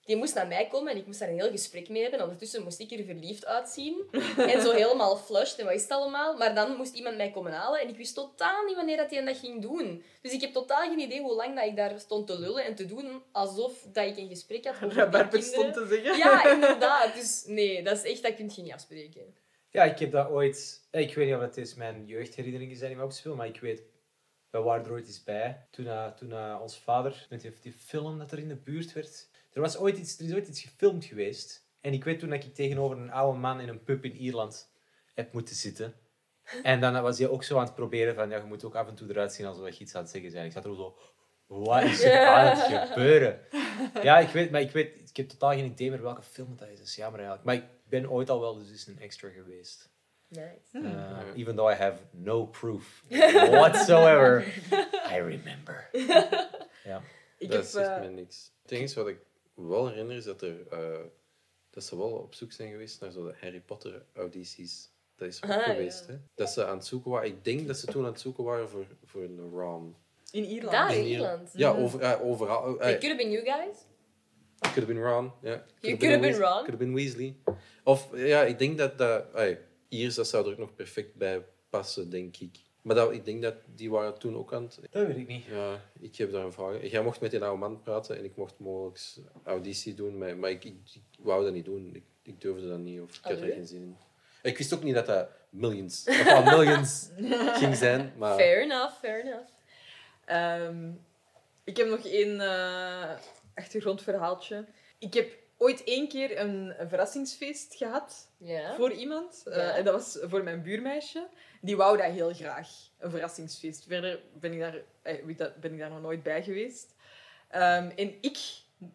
die moest naar mij komen en ik moest daar een heel gesprek mee hebben. Ondertussen moest ik er verliefd uitzien. en zo helemaal flushed en wat is het allemaal. Maar dan moest iemand mij komen halen en ik wist totaal niet wanneer dat hij dat ging doen. Dus ik heb totaal geen idee hoe lang dat ik daar stond te lullen en te doen alsof dat ik een gesprek had over die Rabarber kinderen. stond te zeggen. Ja, inderdaad. Dus nee, dat is echt, dat kun je niet afspreken. Ja, ik heb dat ooit... eh, Ik weet niet of het is mijn jeugdherinneringen zijn die me opspelen, maar ik weet... We waren er ooit eens bij, toen, eh, toen eh, ons vader, met die, die film dat er in de buurt werd... Er, was ooit iets, er is ooit iets gefilmd geweest. En ik weet toen dat ik tegenover een oude man in een pub in Ierland heb moeten zitten. En dan was hij ook zo aan het proberen van, ja, je moet ook af en toe eruit zien alsof je iets aan het zeggen bent. Ik zat er zo, wat is er aan het gebeuren? Ja, ik weet, maar ik weet, ik heb totaal geen idee meer welke film het is. Dat is jammer eigenlijk. Maar ik ben ooit al wel dus eens een extra geweest. Nice. Uh, even though I have no proof whatsoever, I remember. Ja. Ik dat heb... zegt eh, mij niks. Het enige wat ik wel herinner is dat, er, eh, dat ze wel op zoek zijn geweest naar zo de Harry Potter audities. Dat is ook Ah, geweest. ja. Hè? Dat ze aan het zoeken waren. Ik denk dat ze toen aan het zoeken waren voor, voor een Ron. in Ierland. Daar in In Ier- Ierland. Ja, Mhm. over, ja, overal. It Uh, could have been you guys. could have been Ron. Ja. You could have been Ron. Could have been Weasley. Of ja, ik denk dat dat. Iers, dat zou er ook nog perfect bij passen, denk ik. Maar dat, ik denk dat die waren toen ook aan het. Dat weet ik niet. Ja, ik heb daar een vraag. Jij mocht met die oude man praten en ik mocht mogelijk auditie doen, maar, maar ik, ik, ik wou dat niet doen. Ik, ik durfde dat niet of ik had er geen zin in. Ik wist ook niet dat dat millions, of wel millions ging zijn, maar Fair enough, fair enough. Ehm, ik heb nog één eh, achtergrondverhaaltje. Ik heb ooit één keer een, een verrassingsfeest gehad Ja. voor iemand. Eh, en dat was voor mijn buurmeisje. Die wou dat heel graag, een verrassingsfeest. Verder ben ik daar, eh, ben ik daar nog nooit bij geweest. Ehm, en ik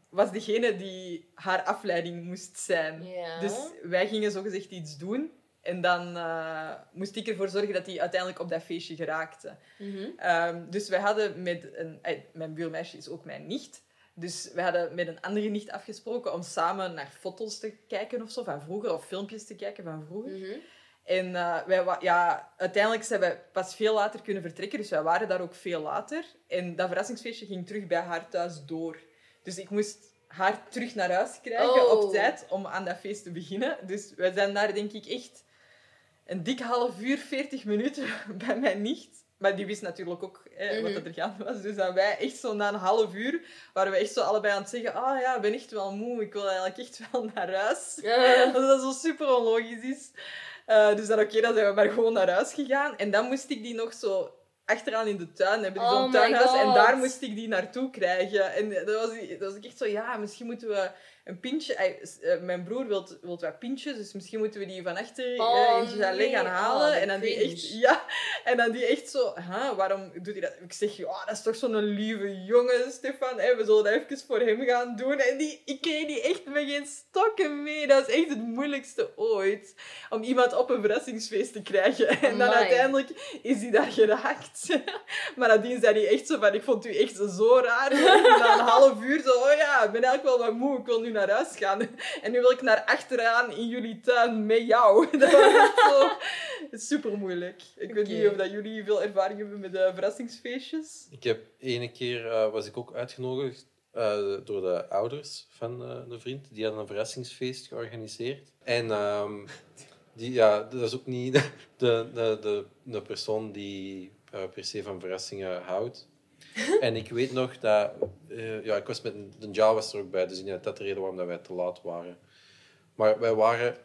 was degene die haar afleiding moest zijn. Ja. Dus wij gingen zogezegd iets doen. En dan eh, moest ik ervoor zorgen dat hij uiteindelijk op dat feestje geraakte. Mhm. Ehm, dus wij hadden met een... mijn buurmeisje is ook mijn nicht. Dus we hadden met een andere nicht afgesproken om samen naar foto's te kijken of zo, van vroeger. Of filmpjes te kijken van vroeger. Mhm. En eh, wij, ja, uiteindelijk zijn wij pas veel later kunnen vertrekken. Dus wij waren daar ook veel later. En dat verrassingsfeestje ging terug bij haar thuis door. Dus ik moest haar terug naar huis krijgen Oh. op tijd om aan dat feest te beginnen. Dus wij zijn daar denk ik echt een dik half uur, 40 minuten bij mijn nicht. Maar die wist natuurlijk ook hè, wat Mhm. er gaande was. Dus dan wij echt zo na een half uur waren we echt zo allebei aan het zeggen ah ja, ik ben echt wel moe. Ik wil eigenlijk echt wel naar huis. Dat dat zo super onlogisch is. Eh, dus dan oké, dan zijn we maar gewoon naar huis gegaan. En dan moest ik die nog zo achteraan in de tuin hebben. die Oh zo'n tuinhuis. En daar moest ik die naartoe krijgen. En dat was, dat was ik echt zo, ja, misschien moeten we een pintje... hij- eh, mijn broer wil, wil wat pintjes, dus misschien moeten we die van achter Oh, eh, in zijn chalet nee. gaan halen. Oh, en dan die echt... Ja, en dan die echt zo, huh, waarom doet hij dat? Ik zeg, ja, dat is toch zo'n lieve jongen, Stefan. We zullen dat even voor hem gaan doen. En die, ik kreeg die echt met geen stokken mee. Dat is echt het moeilijkste ooit. Om iemand op een verrassingsfeest te krijgen. En dan Amai. uiteindelijk is hij daar geraakt. maar nadien zei hij echt zo van, ik vond u echt zo raar. Na een half uur zo, oh ja, ik ben eigenlijk wel wat moe. Ik wil nu naar huis gaan. En nu wil ik naar achteraan in jullie tuin met jou. Dat was echt zo super moeilijk. Ik weet niet of dat jullie veel ervaring hebben met de verrassingsfeestjes. Ik heb ene keer eh, was ik ook uitgenodigd eh, door de ouders van eh, een vriend. Die hadden een verrassingsfeest georganiseerd. En ehm, die, ja, dat is ook niet de, de, de, de persoon die eh, per se van verrassingen houdt. En ik weet nog dat... eh, ja, ik was met een, de Ja was er ook bij, dus ik denk dat de reden waarom dat wij te laat waren. Maar wij waren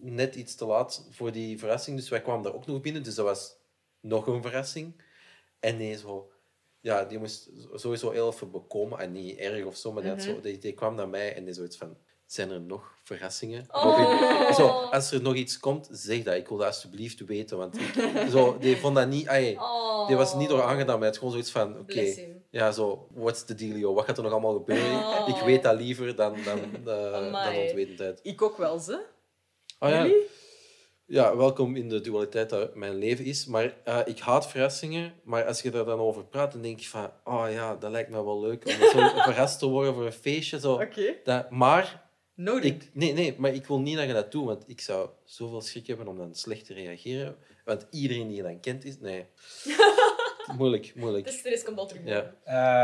net iets te laat voor die verrassing, dus wij kwamen daar ook nog binnen. Dus dat was nog een verrassing. En nee, zo... Ja, die moest sowieso heel even bekomen. En niet erg of zo, maar zo, die, die kwam naar mij en die zoiets van... Zijn er nog verrassingen? Oh. zo, als er nog iets komt, zeg dat. Ik wil dat alsjeblieft weten. Want ik, zo, die vond dat niet... ai, Oh. die was niet door aangedaan, maar had gewoon zoiets van... Oké, ja, zo... What's the dealio? Wat gaat er nog allemaal gebeuren? Oh. Ik weet dat liever dan, dan, eh, dan ontwetendheid. Ik ook wel, ze. Oh, ja. Jullie? Ja, welkom in de dualiteit dat mijn leven is. Maar eh, ik haat verrassingen. Maar als je er dan over praat, dan denk je van... Oh ja, dat lijkt me wel leuk om zo verrast te worden voor een feestje. Zo. Oké. Dat, maar, Noted. ik, nee, nee, maar ik wil niet dat je dat doet. Want ik zou zoveel schrik hebben om dan slecht te reageren. Want iedereen die je dan kent is... Nee. moeilijk, moeilijk. De stress komt al terug. Ja.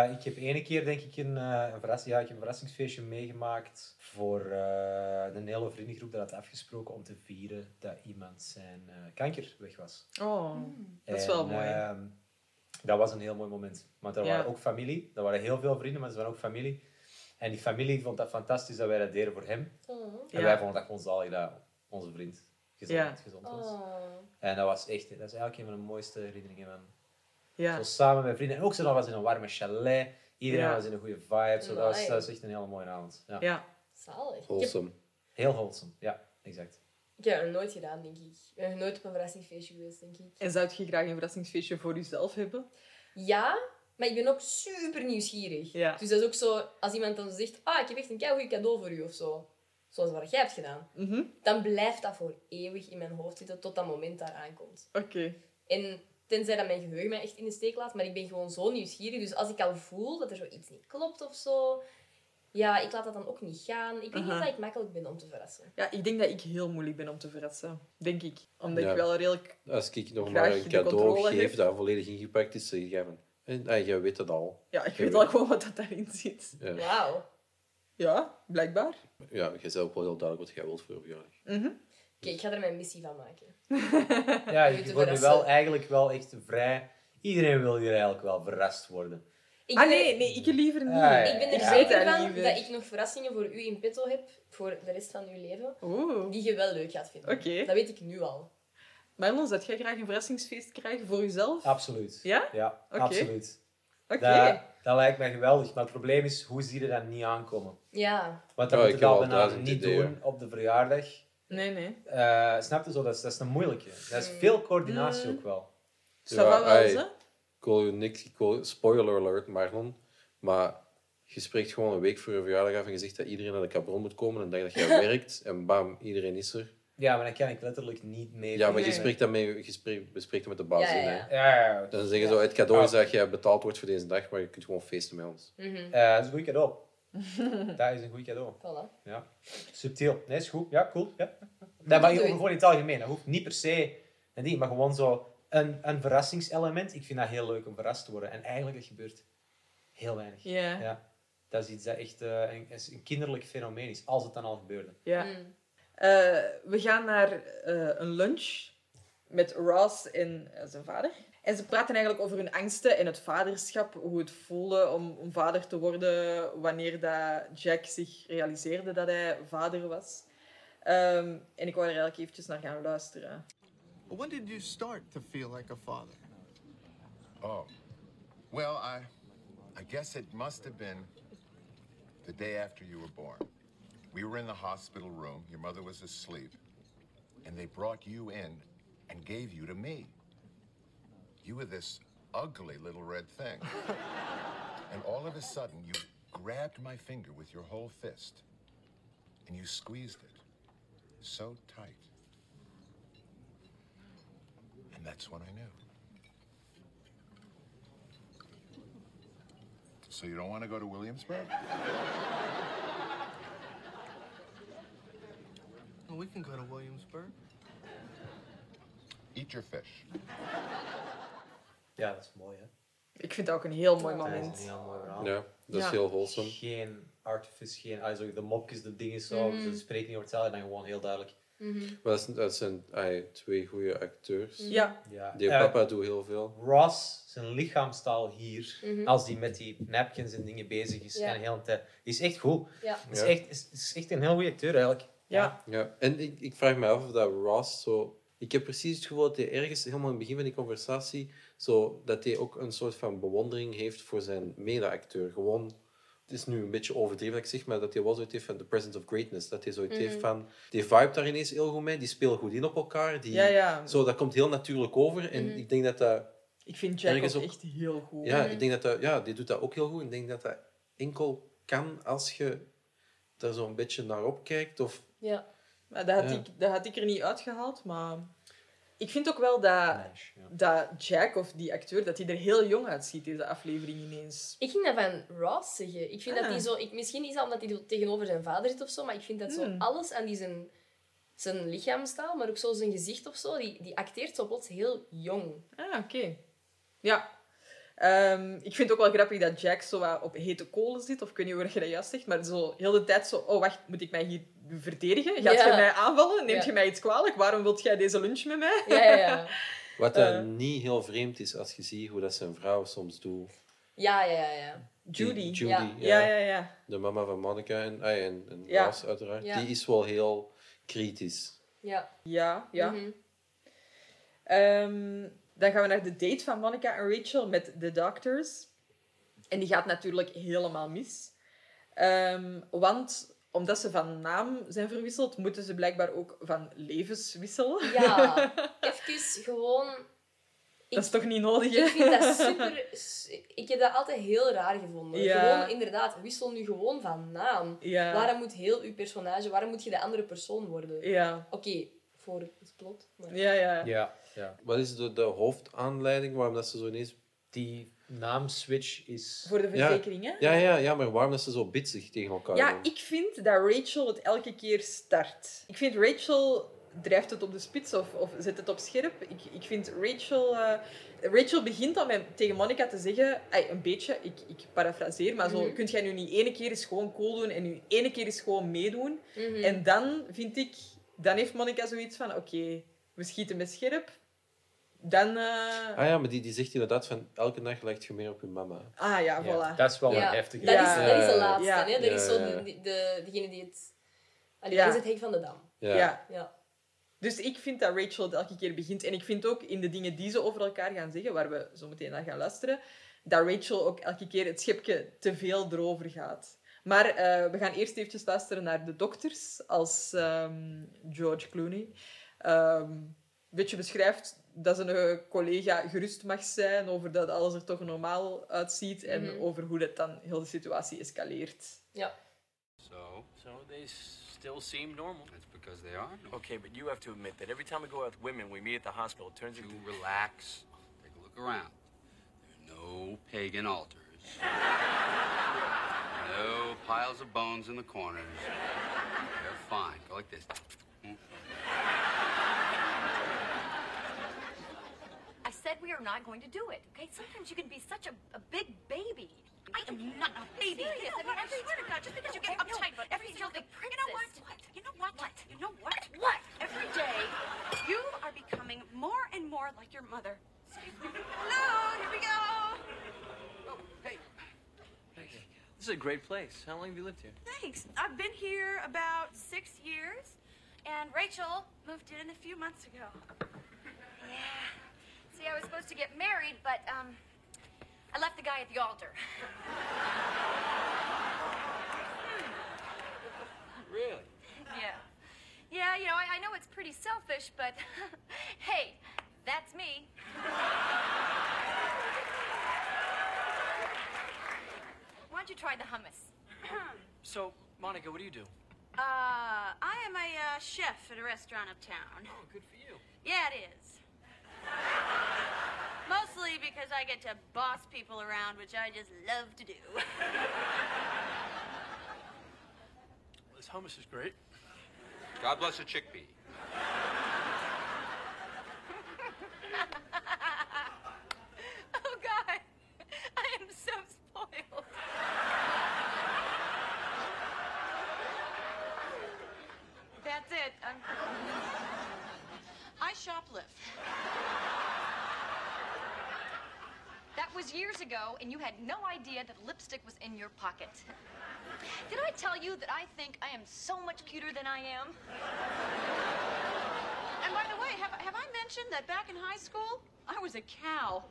Eh, ik heb ene keer denk ik een, eh, een, verrassing, ja, ik heb een verrassingsfeestje meegemaakt voor eh, een hele vriendengroep dat had afgesproken om te vieren dat iemand zijn eh, kanker weg was. Oh, dat is wel mooi. ehm, dat was een heel mooi moment. Want er Ja. waren ook familie. Er waren heel veel vrienden, maar ze waren ook familie. En die familie vond dat fantastisch dat wij dat deden voor hem. Oh. En Ja. wij vonden dat gewoon zalig dat onze vriend gezond, Ja. gezond was. Oh. En dat was echt, dat is eigenlijk een van de mooiste herinneringen van ja. zo samen met vrienden. En ook zo dat was in een warme chalet. Iedereen Ja. was in een goede vibe. Zo, dat, was, Amai. dat was echt een hele mooie avond. Ja. ja. Zalig. Wholesome. Heel wholesome. Ja, exact. ik heb dat nooit gedaan, denk ik. Ik ben nooit op een verrassingsfeestje geweest, denk ik. En zou je graag een verrassingsfeestje voor jezelf hebben? Ja, maar ik ben ook super nieuwsgierig. Ja. Dus dat is ook zo, als iemand dan zegt, ah, ik heb echt een keigoed cadeau voor u of zo. Zoals wat jij hebt gedaan. Mhm. Dan blijft dat voor eeuwig in mijn hoofd zitten tot dat moment daar aankomt. Oké. En tenzij dat mijn geheugen mij echt in de steek laat, maar ik ben gewoon zo nieuwsgierig. Dus als ik al voel dat er zoiets niet klopt of zo, ja, ik laat dat dan ook niet gaan. Ik weet niet dat ik makkelijk ben om te verrassen. Ja, ik denk dat ik heel moeilijk ben om te verrassen. Denk ik. Omdat Ja. ik wel redelijk... Als ik nog Graag maar een de cadeau controle geef dat volledig ingepakt is, zeg jij van... eh, Ah, jij weet het al. Ja, ik Je weet weet- al gewoon wat dat daarin zit. Ja, Wauw. Ja, blijkbaar. ja jij zei ook wel heel duidelijk wat jij wilt voor je verjaardag. Mhm. Oké, ik ga er mijn missie van maken. Ja, Je je wordt nu wel eigenlijk wel echt vrij... Iedereen wil hier eigenlijk wel verrast worden. Ik Ah nee, nee, ik liever niet. Ah, ja. Ik ben er Ja. zeker van liever. dat ik nog verrassingen voor u in petto heb voor de rest van uw leven, Oeh. die je wel leuk gaat vinden. Oké. Dat weet ik nu al. Marlon, zou jij graag een verrassingsfeest krijgen voor jezelf? Absoluut. Ja? Ja, absoluut. Oké. Dat, dat lijkt mij geweldig. Maar het probleem is, hoe zie je dat niet aankomen? Ja. Want dat Ja, moet ik je bijna duizend niet ideeën. doen op de verjaardag. Nee, nee. Eh snap je zo? Dat is, dat is een moeilijke. Dat is Mm. veel coördinatie Mm. ook wel. Ça va wel, ai, ze? Ik wil je niks... Ik wil, spoiler alert, Marlon. Maar je spreekt gewoon een week voor je verjaardag af en je zegt dat iedereen naar de cabron moet komen. En dag dat jij werkt en bam, iedereen is er. Ja, maar dan kan ik letterlijk niet mee. Ja, maar je spreekt dat mee, je spreekt, bespreekt dat met de baas. Ja, ja, in, ja. hè. Ja, ja, ja. Dan zeggen Ja. ze, het cadeau is Ah. dat jij betaald wordt voor deze dag, maar je kunt gewoon feesten met ons. Eh, dat is een goed cadeau. dat is een goed cadeau. Voilà. Ja. Subtiel. Nee, is goed. Ja, cool. Ja. Nee, maar doe je. gewoon in het algemeen. Dat hoeft niet per se een ding, maar gewoon zo een, een verrassingselement. Ik vind dat heel leuk om verrast te worden. En eigenlijk, dat gebeurt heel weinig. Ja. Ja. Dat is iets dat echt eh, een, is een kinderlijk fenomeen is, als het dan al gebeurde. ja. Mm. Eh, we gaan naar eh, een lunch met Ross en eh, zijn vader. En ze praten eigenlijk over hun angsten en het vaderschap, hoe het voelde om, om vader te worden wanneer dat Jack zich realiseerde dat hij vader was. Ehm, en ik wou er eigenlijk eventjes naar gaan luisteren. When did you start to feel like a father? Oh, well, I, I guess it must have been the day after you were born. We were in the hospital room. Your mother was asleep, and they brought you in and gave you to me. You were this ugly little red thing, and all of a sudden you grabbed my finger with your whole fist, and you squeezed it so tight. And that's when I knew. So you don't want to go to Williamsburg? Well, we can go to Williamsburg. Eat your fish. Ja, dat is mooi, hè? Ik vind dat ook een heel mooi Dat is een moment. heel mooi verhaal. Ja, dat is Ja. heel wholesome. Geen artifice, geen... Also, de mopjes, de dingen zo. Mhm. Ze spreken niet over hetzelfde, dan gewoon heel duidelijk. Maar dat zijn, dat zijn ah, twee goede acteurs. Ja, Ja. Die Eh, papa doet heel veel. Ross, zijn lichaamstaal hier, als die met die napkins en dingen bezig is, Ja. en de hele tijd, is echt goed. Ja. Is, Ja. echt, is, is echt een heel goede acteur eigenlijk. Ja. Ja, en ik, ik vraag me af of dat Ross zo... Ik heb precies het gevoel dat hij ergens, helemaal in het begin van die conversatie, zo, dat hij ook een soort van bewondering heeft voor zijn mede-acteur. Gewoon, het is nu een beetje overdreven dat ik zeg, maar dat hij wel zoiets heeft van the presence of greatness. Dat hij zoiets heeft van... Die vibe daar ineens heel goed mee, die spelen goed in op elkaar. Die, Ja, ja. Zo, dat komt heel natuurlijk over. En ik denk dat dat... Ik vind Jack ook, echt heel goed. Ja, ik denk dat dat... Ja, die doet dat ook heel goed. Ik denk dat dat enkel kan als je daar zo'n beetje naar opkijkt. Of Ja. Maar dat, had Ja. ik, dat had ik er niet uitgehaald, maar... Ik vind ook wel dat, Nice, ja. dat Jack, of die acteur, dat hij er heel jong uitziet, deze aflevering ineens. Ik ging dat van Ross zeggen. Ik vind dat Ah. hij zo... Ik, misschien is dat omdat hij tegenover zijn vader zit of zo, maar ik vind dat zo Hmm. alles aan die zijn, zijn lichaamstaal, maar ook zo zijn gezicht of zo, die, die acteert zo plots heel jong. Ah, oké. Ja. Ehm, ik vind het ook wel grappig dat Jack zo wat op hete kolen zit, of ik weet niet hoe je dat juist zegt, maar zo heel de tijd zo... Oh, wacht, moet ik mij hier verdedigen? Gaat Ja. je mij aanvallen? Neemt Ja. je mij iets kwalijk? Waarom wilt jij deze lunch met mij? Ja, ja, ja. Wat Eh. niet heel vreemd is als je ziet hoe dat zijn vrouw soms doet. Ja, ja, ja. ja. Die Judy. Judy, Ja. Ja, ja, ja. De mama van Monica en, ah, en, en Ja. Ross uiteraard. Ja. Die is wel heel kritisch. ja. Ja, ja. Mhm. Ehm, dan gaan we naar de date van Monica en Rachel met de doctors. En die gaat natuurlijk helemaal mis. Ehm, want omdat ze van naam zijn verwisseld, moeten ze blijkbaar ook van levens wisselen. Ja, even gewoon... Dat is toch niet nodig, hè? Ik vind dat super... Ik heb dat altijd heel raar gevonden. Ja. Gewoon, inderdaad, wissel nu gewoon van naam. Ja. Waarom moet heel uw personage... Waarom moet je de andere persoon worden? Ja. Oké, voor het plot. Maar... Ja, ja. Ja, ja. Wat is de, de hoofdaanleiding waarom dat ze zo ineens... Die naamswitch is... Voor de Ja. verzekering, hè? Ja, ja, ja, maar waarom dat ze zo bitsig tegen elkaar Ja, ik vind dat Rachel het elke keer start. Ik vind Rachel drijft het op de spits of, of zet het op scherp. Ik, ik vind Rachel... eh, Rachel begint dan met, tegen Monica te zeggen... ay, een beetje, ik, ik parafraseer, maar zo... Mhm. Kunt jij nu niet ene keer eens gewoon cool doen en nu ene keer eens gewoon meedoen? Mhm. En dan vind ik... Dan heeft Monica zoiets van... Oké, we schieten met scherp. Dan... eh, Ah ja, maar die, die zegt inderdaad van elke nacht lijkt je meer op je mama. ah ja, Ja, voilà. dat is wel Ja, een heftige. Dat, is, dat is de laatste. Ja. Hè? Dat is zo ja. de, de, degene die het... Allee, Ja. dat is het Henk van de Dam. Ja. ja. Ja. Dus ik vind dat Rachel het elke keer begint. En ik vind ook in de dingen die ze over elkaar gaan zeggen, waar we zo meteen naar gaan luisteren, dat Rachel ook elke keer het schepje te veel erover gaat. Maar eh, we gaan eerst eventjes luisteren naar de dokters, als ehm, George Clooney ehm, een beetje beschrijft dat zijn collega gerust mag zijn over dat alles er toch normaal uitziet en Mhm. over hoe dat dan heel de situatie escaleert. Ja. So, so they still seem normal. That's because they are. Okay, but you have to admit that every time we go out with women, we meet at the hospital. It turns You into relax. Take a look around. There are no pagan altars. no piles of bones in the corners. They're fine. Go like this. Said we are not going to do it. Okay, sometimes you can be such a, a big baby. I am not a baby. serious. I mean, I swear to God, just because you get Okay, no, uptight about every everything, single you know what? What? You know what? What? You know what? What? Every day, you are becoming more and more like your mother. Excuse me. Hello, here we go. Oh, hey. Thanks. This is a great place. How long have you lived here? Thanks. I've been here about six years, and Rachel moved in a few months ago. Yeah. See, I was supposed to get married, but um, I left the guy at the altar. Really? Yeah. Yeah, you know, I, I know it's pretty selfish, but hey, that's me. Why don't you try the hummus? So, Monica, what do you do? Uh, I am a uh, chef at a restaurant uptown. Oh, good for you. Yeah, it is. Mostly because I get to boss people around, which I just love to do. This hummus is great. God bless a chickpea. oh, God. I am so spoiled. That's it. I'm... I shoplift. That years ago, and you had no idea that lipstick was in your pocket. Did I tell you that I think I am so much cuter than I am? And by the way, have, have I mentioned that back in high school, I was a cow?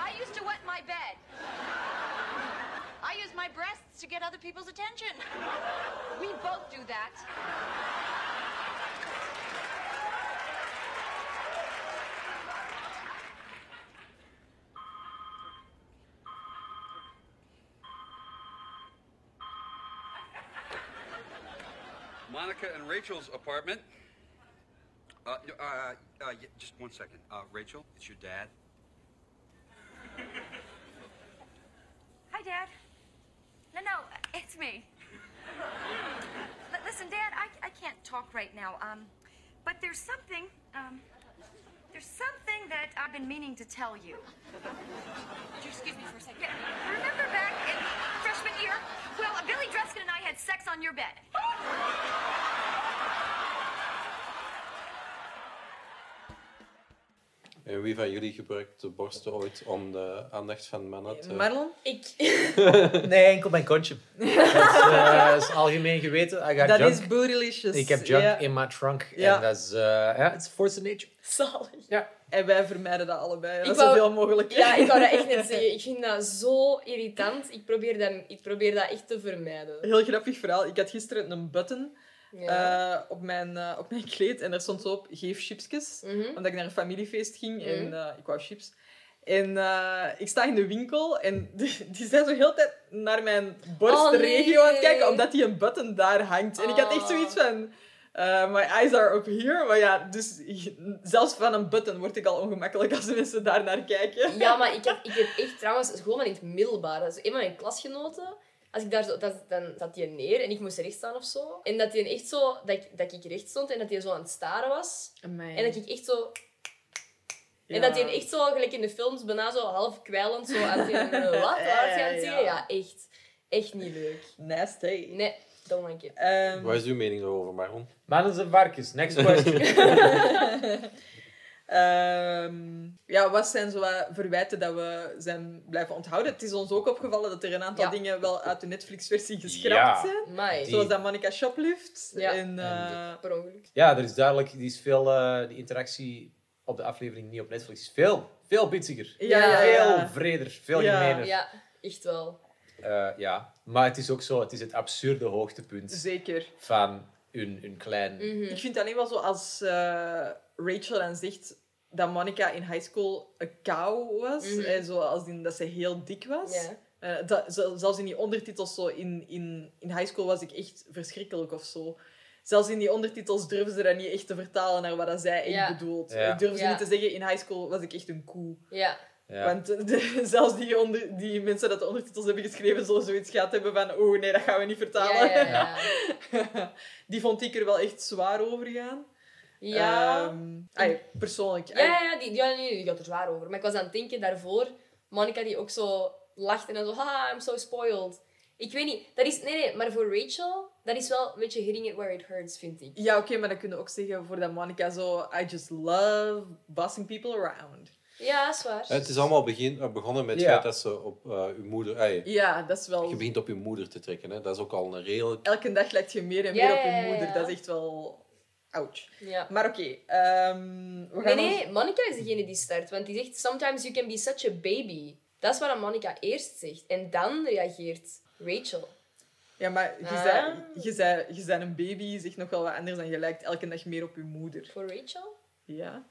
I used to wet my bed. I use my breasts to get other people's attention. We both do that. Monica and Rachel's apartment. Uh, uh, uh, yeah, just one second. Uh, Rachel, it's your dad. Hi, Dad. No, no, it's me. L- listen, Dad, I, I can't talk right now. Um, but there's something, um, there's something that I've been meaning to tell you. Would you excuse me for a second? Yeah, remember back in freshman year? Well, Billy Dreskin and I had sex on your bed. En wie van jullie gebruikt de borsten ooit om de aandacht van mannen te... Marlon? Ik. Nee, enkel mijn kontje. Dat is, eh, is algemeen geweten. Dat is bootylicious. Ik heb junk in my trunk. En dat is... eh, ja, it's force of nature. Zalig. Ja. En wij vermijden dat allebei. Ik Dat wou- zoveel mogelijk. Ja, ik wou dat echt net zeggen. Ik vind dat zo irritant. Ik probeer dat, ik probeer dat echt te vermijden. Heel grappig verhaal. Ik had gisteren een button Ja. eh, op, mijn, eh, op mijn kleed en er stond zo op, geef chipsjes. Mhm. Omdat ik naar een familiefeest ging en Mhm. eh, ik wou chips. En ik sta in de winkel en die, die zijn zo heel tijd naar mijn borstregio Oh, aan het kijken, omdat die een button daar hangt. En ik had echt Oh. zoiets van... eh, my eyes are up here. Maar ja, dus zelfs van een button word ik al ongemakkelijk als mensen daar naar kijken. Ja, maar ik heb, ik heb echt trouwens, gewoon in het middelbaar, dat is een van mijn klasgenoten. Als ik daar zo, dat, dan zat hij neer en ik moest recht staan of zo. En dat hij echt zo, dat ik, dat ik recht stond en dat hij zo aan het staren was. Amai. En dat ik echt zo. Ja. En dat hij echt zo, gelijk in de films, bijna zo half kwijlend zo aan het wat? Wat aan het ja. echt. Echt niet leuk. Nasty. Nee, don't like it. Ehm, Wat is uw mening daarover, Marlon? Mannen zijn varkens. Next question. Ehm, ja, wat zijn zo wat verwijten dat we zijn blijven onthouden? Het is ons ook opgevallen dat er een aantal Ja. dingen wel uit de Netflix-versie geschrapt Ja. zijn. Mai. Zoals dat Monica shoplift. Ja. En, eh, Per ongeluk. ja, er is duidelijk... Die, is veel, eh, die interactie op de aflevering niet op Netflix is veel, veel pitziger. ja, ja, Veel ja. vreder, veel Ja. gemener. Ja, echt wel. Eh, ja. Maar het is ook zo, het is het absurde hoogtepunt Zeker. van hun, hun klein... Mhm. Ik vind alleen wel zo als eh, Rachel dan zegt dat Monica in high school een kou was. Mhm. en zo als in dat ze heel dik was. Eh, dat, zelfs in die ondertitels zo in, in, in high school was ik echt verschrikkelijk of zo. Zelfs in die ondertitels durfden ze dat niet echt te vertalen naar wat dat zij echt Ja. bedoelt. Eh, Durfden ze niet te zeggen, in high school was ik echt een koe. Ja. Ja. Want eh, de- zelfs die, onder, die mensen dat de ondertitels hebben geschreven, zullen zoiets gehad hebben van oh nee, dat gaan we niet vertalen. Ja, ja, ja. die vond ik er wel echt zwaar over gaan. Ja. Ai, persoonlijk. Ja, ja, ja, die, ja nee, die gaat er zwaar over. Maar ik was aan het denken daarvoor, Monica die ook zo lacht en dan zo, haha, I'm so spoiled. Ik weet niet, dat is, nee, nee, maar voor Rachel, dat is wel een beetje hitting it where it hurts, vind ik. Ja, oké, maar dan kunnen we ook zeggen voor dat Monica zo... I just love bossing people around. Ja, is waar. Het is allemaal begin, eh, begonnen met het Ja. feit dat ze op eh uw moeder... ey, Ja, dat is wel... Je begint op je moeder te trekken. Hè? Dat is ook al een redelijk... Elke dag lijkt je meer en Ja, meer op je ja, ja, moeder. ja. Dat is echt wel... Ouch. Ja. Maar oké, ehm, we gaan Nee, ons- nee, Monica is degene die start. Want die zegt, sometimes you can be such a baby. Dat is wat Monica eerst zegt. En dan reageert Rachel. Ja, maar je, Ah. zei, je, zei, je zei een baby, zegt nog wel wat anders dan je lijkt elke dag meer op je moeder. Voor Rachel? Ja.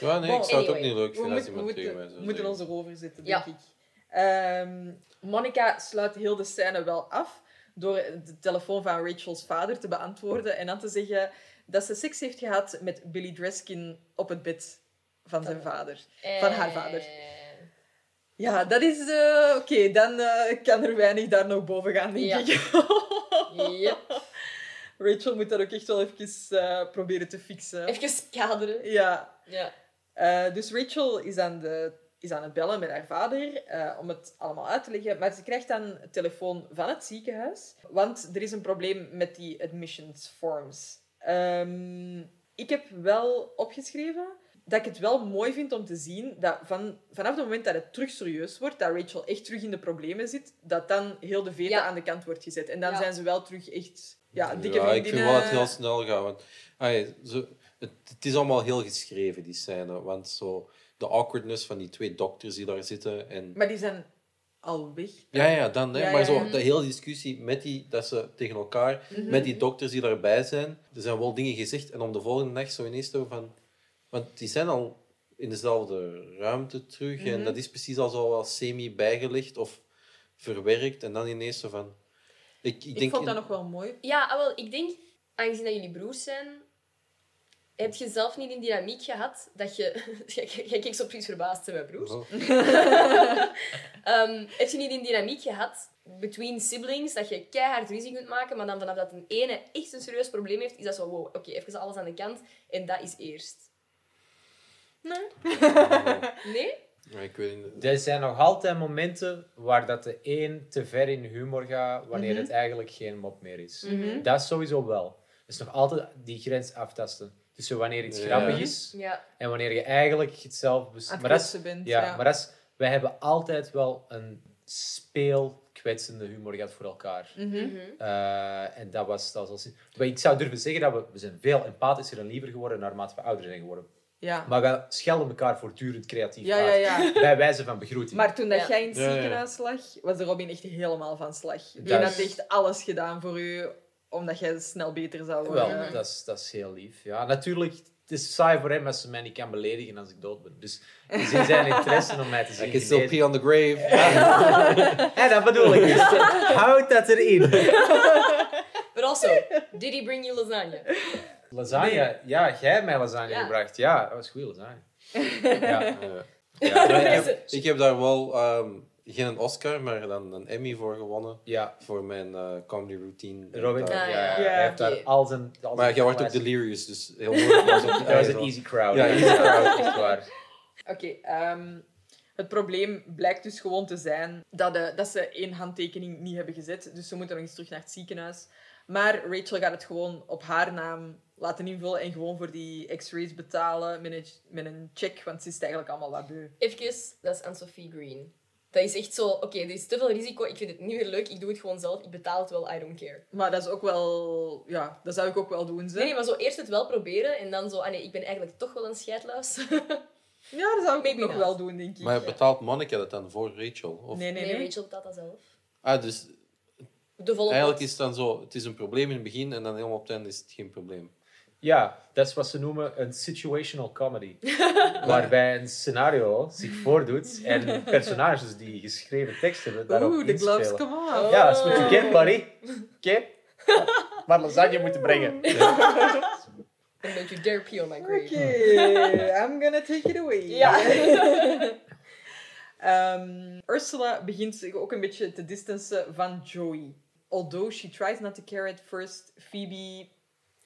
Ja, nee, ik zou het ook niet leuk We, vinden als moeten- we iemand tegen mij moeten, zou moeten zeggen. ons erover zitten, Ja. denk ik. Ehm, Monica sluit heel de scène wel af door de telefoon van Rachel's vader te beantwoorden en dan te zeggen dat ze seks heeft gehad met Billy Dreskin op het bed van zijn vader. Van haar vader. Eh, Ja, dat is... eh, Oké, dan eh, kan er weinig daar nog boven gaan, denk Ja. ik. Yep. Rachel moet dat ook echt wel even eh, proberen te fixen. Even kaderen. Ja. Ja. Eh, dus Rachel is aan, de, is aan het bellen met haar vader eh, om het allemaal uit te leggen. Maar ze krijgt dan een telefoon van het ziekenhuis. Want er is een probleem met die admissions forms. Ehm, ik heb wel opgeschreven dat ik het wel mooi vind om te zien dat van, vanaf het moment dat het terug serieus wordt, dat Rachel echt terug in de problemen zit, dat dan heel de vete Ja. aan de kant wordt gezet. En dan Ja. zijn ze wel terug echt ja, dikke Ja, ik vind wel dat het heel snel gaat. Want, zo, het, het is allemaal heel geschreven, die scène. Want zo, de awkwardness van die twee dokters die daar zitten. En, Maar die zijn al weg. ja, ja, dan. Hè, Ja, maar ja, zo, ja. de hele discussie met die, dat ze tegen elkaar, Mhm. met die dokters die daarbij zijn. Er zijn wel dingen gezegd. En om de volgende dag zo ineens te van... Want die zijn al in dezelfde ruimte terug. En Mhm. dat is precies al zo wel semi-bijgelegd of verwerkt. En dan ineens zo van... Ik, ik, Ik denk vond dat in- nog wel mooi. Ja, ah, wel, ik denk, aangezien dat jullie broers zijn, heb je zelf niet een dynamiek gehad dat je... Jij kijkt zo precies verbaasd, zijn mijn broers. Oh. Ehm, heb je niet een dynamiek gehad, between siblings, dat je keihard ruzie kunt maken, maar dan vanaf dat een ene echt een serieus probleem heeft, is dat zo, wow, oké, even alles aan de kant, en dat is eerst. Nee? Nee? Ja, ik weet niet. Er zijn nog altijd momenten waar dat de een te ver in humor gaat, wanneer Mhm. het eigenlijk geen mop meer is. Mhm. Dat is sowieso wel. Het is nog altijd die grens aftasten. Tussen wanneer iets Ja. grappig is Ja. en wanneer je eigenlijk het zelf... maar bent, Ja, ja. maar dat is, wij hebben altijd wel een speelkwetsende humor gehad voor elkaar. Mhm. Eh, en dat was... Dat was ik zou durven zeggen dat we, we zijn veel empathischer en liever geworden naarmate we ouder zijn geworden. Ja. Maar wij schelden elkaar voortdurend creatief Ja, uit. ja, ja. Bij wijze van begroeting. Maar toen dat Ja. jij in het ziekenhuis lag, was de Robin echt helemaal van slag. Die Dat had is- echt alles gedaan voor u, omdat jij snel beter zou worden. Wel, dat is, dat is heel lief. Ja, natuurlijk, het is saai voor hem als ze mij niet kan beledigen als ik dood ben. Dus gezien zijn interesse om mij te zien I can still pee on the grave. Ja, dat bedoel ik. Dus houd dat erin. But also, did he bring you lasagne? Lasagne. Nee. Ja, jij hebt mij lasagne Ja. gebracht. Ja, dat was goede lasagne. Ja. Ja. Ik, heb, ik heb daar wel ehm, geen Oscar, maar dan een Emmy voor gewonnen. Ja. Voor mijn eh, comedy routine. Robin, En, ja, ja, ja. hij heeft daar Oké. al zijn... Al Maar jij wordt ook delirious, dus heel moeilijk. Dat was een easy crowd. Ja, easy crowd, echt waar. Oké, ehm, het probleem blijkt dus gewoon te zijn dat, eh, dat ze één handtekening niet hebben gezet. Dus ze moeten nog eens terug naar het ziekenhuis. Maar Rachel gaat het gewoon op haar naam laten invullen en gewoon voor die x-rays betalen met een, met een check, want ze is het eigenlijk allemaal wat beu. Even, dat is Anne-Sophie Green. Dat is echt zo, oké, er is te veel risico, ik vind het niet meer leuk, ik doe het gewoon zelf, ik betaal het wel, I don't care. Maar dat is ook wel... Ja, dat zou ik ook wel doen, ze. Nee, nee, maar zo eerst het wel proberen en dan zo, ah nee, ik ben eigenlijk toch wel een scheidluis. Ja, dat zou ik ook Maybe nog not. wel doen, denk ik. Maar betaalt Monica dat dan voor Rachel? Of? Nee, nee, Nee, nee. Rachel betaalt dat zelf. Ah, dus De eigenlijk is het dan zo, het is een probleem in het begin en dan helemaal op het einde is het geen probleem. Ja, dat is wat ze noemen een situational comedy. Waarbij een scenario zich voordoet en personages die geschreven tekst hebben daarop Oeh, de gloves, come on. Ja, dat is wat je get, buddy. Oké? Maar lasagne moeten brengen. And don't you dare pee on my grave. Oké, I'm gonna take it away. Ja. Ehm, Ursula begint zich ook een beetje te distancen van Joey. Although she tries not to care at first, Phoebe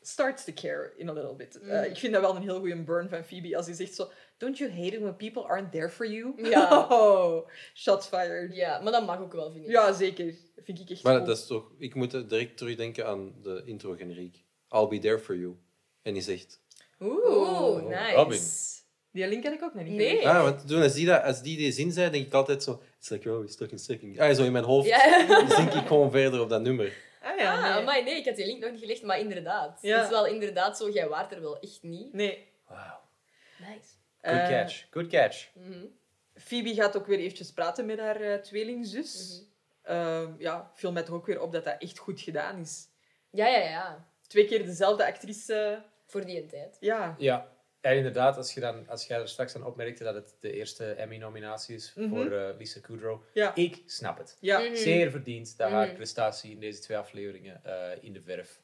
starts to care in a little bit. Eh, Mhm. ik vind dat wel een heel goede burn van Phoebe als hij zegt zo... Don't you hate it when people aren't there for you? Ja. Oh, shots fired. Ja, maar dat mag ook wel, vind ik. Ja, zeker. Vind ik echt Maar dat is toch... Ik moet direct terugdenken aan de intro-generiek. I'll be there for you. En die zegt... Oeh, nice. Robin. Die link heb ik ook nog niet Nee. Ah, want toen als die, dat, als die die zin zei, denk ik altijd zo... It's like, oh, it's stuck in second. Ah, zo in mijn hoofd Ja. zink ik gewoon verder op dat nummer. Ah ja, Ah, nee. amai, nee, ik had die link nog niet gelegd, maar inderdaad. Ja. Het is wel inderdaad zo, jij waart er wel echt niet. Nee. Wauw. Nice. Good Eh, catch. Good catch. Mhm. Phoebe gaat ook weer eventjes praten met haar eh, tweelingzus. Ehm, ja, viel mij toch ook weer op dat dat echt goed gedaan is. Ja, ja, ja. Twee keer dezelfde actrice. Voor die tijd. Ja. Ja. En inderdaad, als je, dan, als jij er straks aan opmerkte dat het de eerste Emmy-nominatie is Mhm. voor eh, Lisa Kudrow, Ja. ik snap het. Ja. Mhm. Zeer verdiend dat haar Mhm. prestatie in deze twee afleveringen eh, in de verf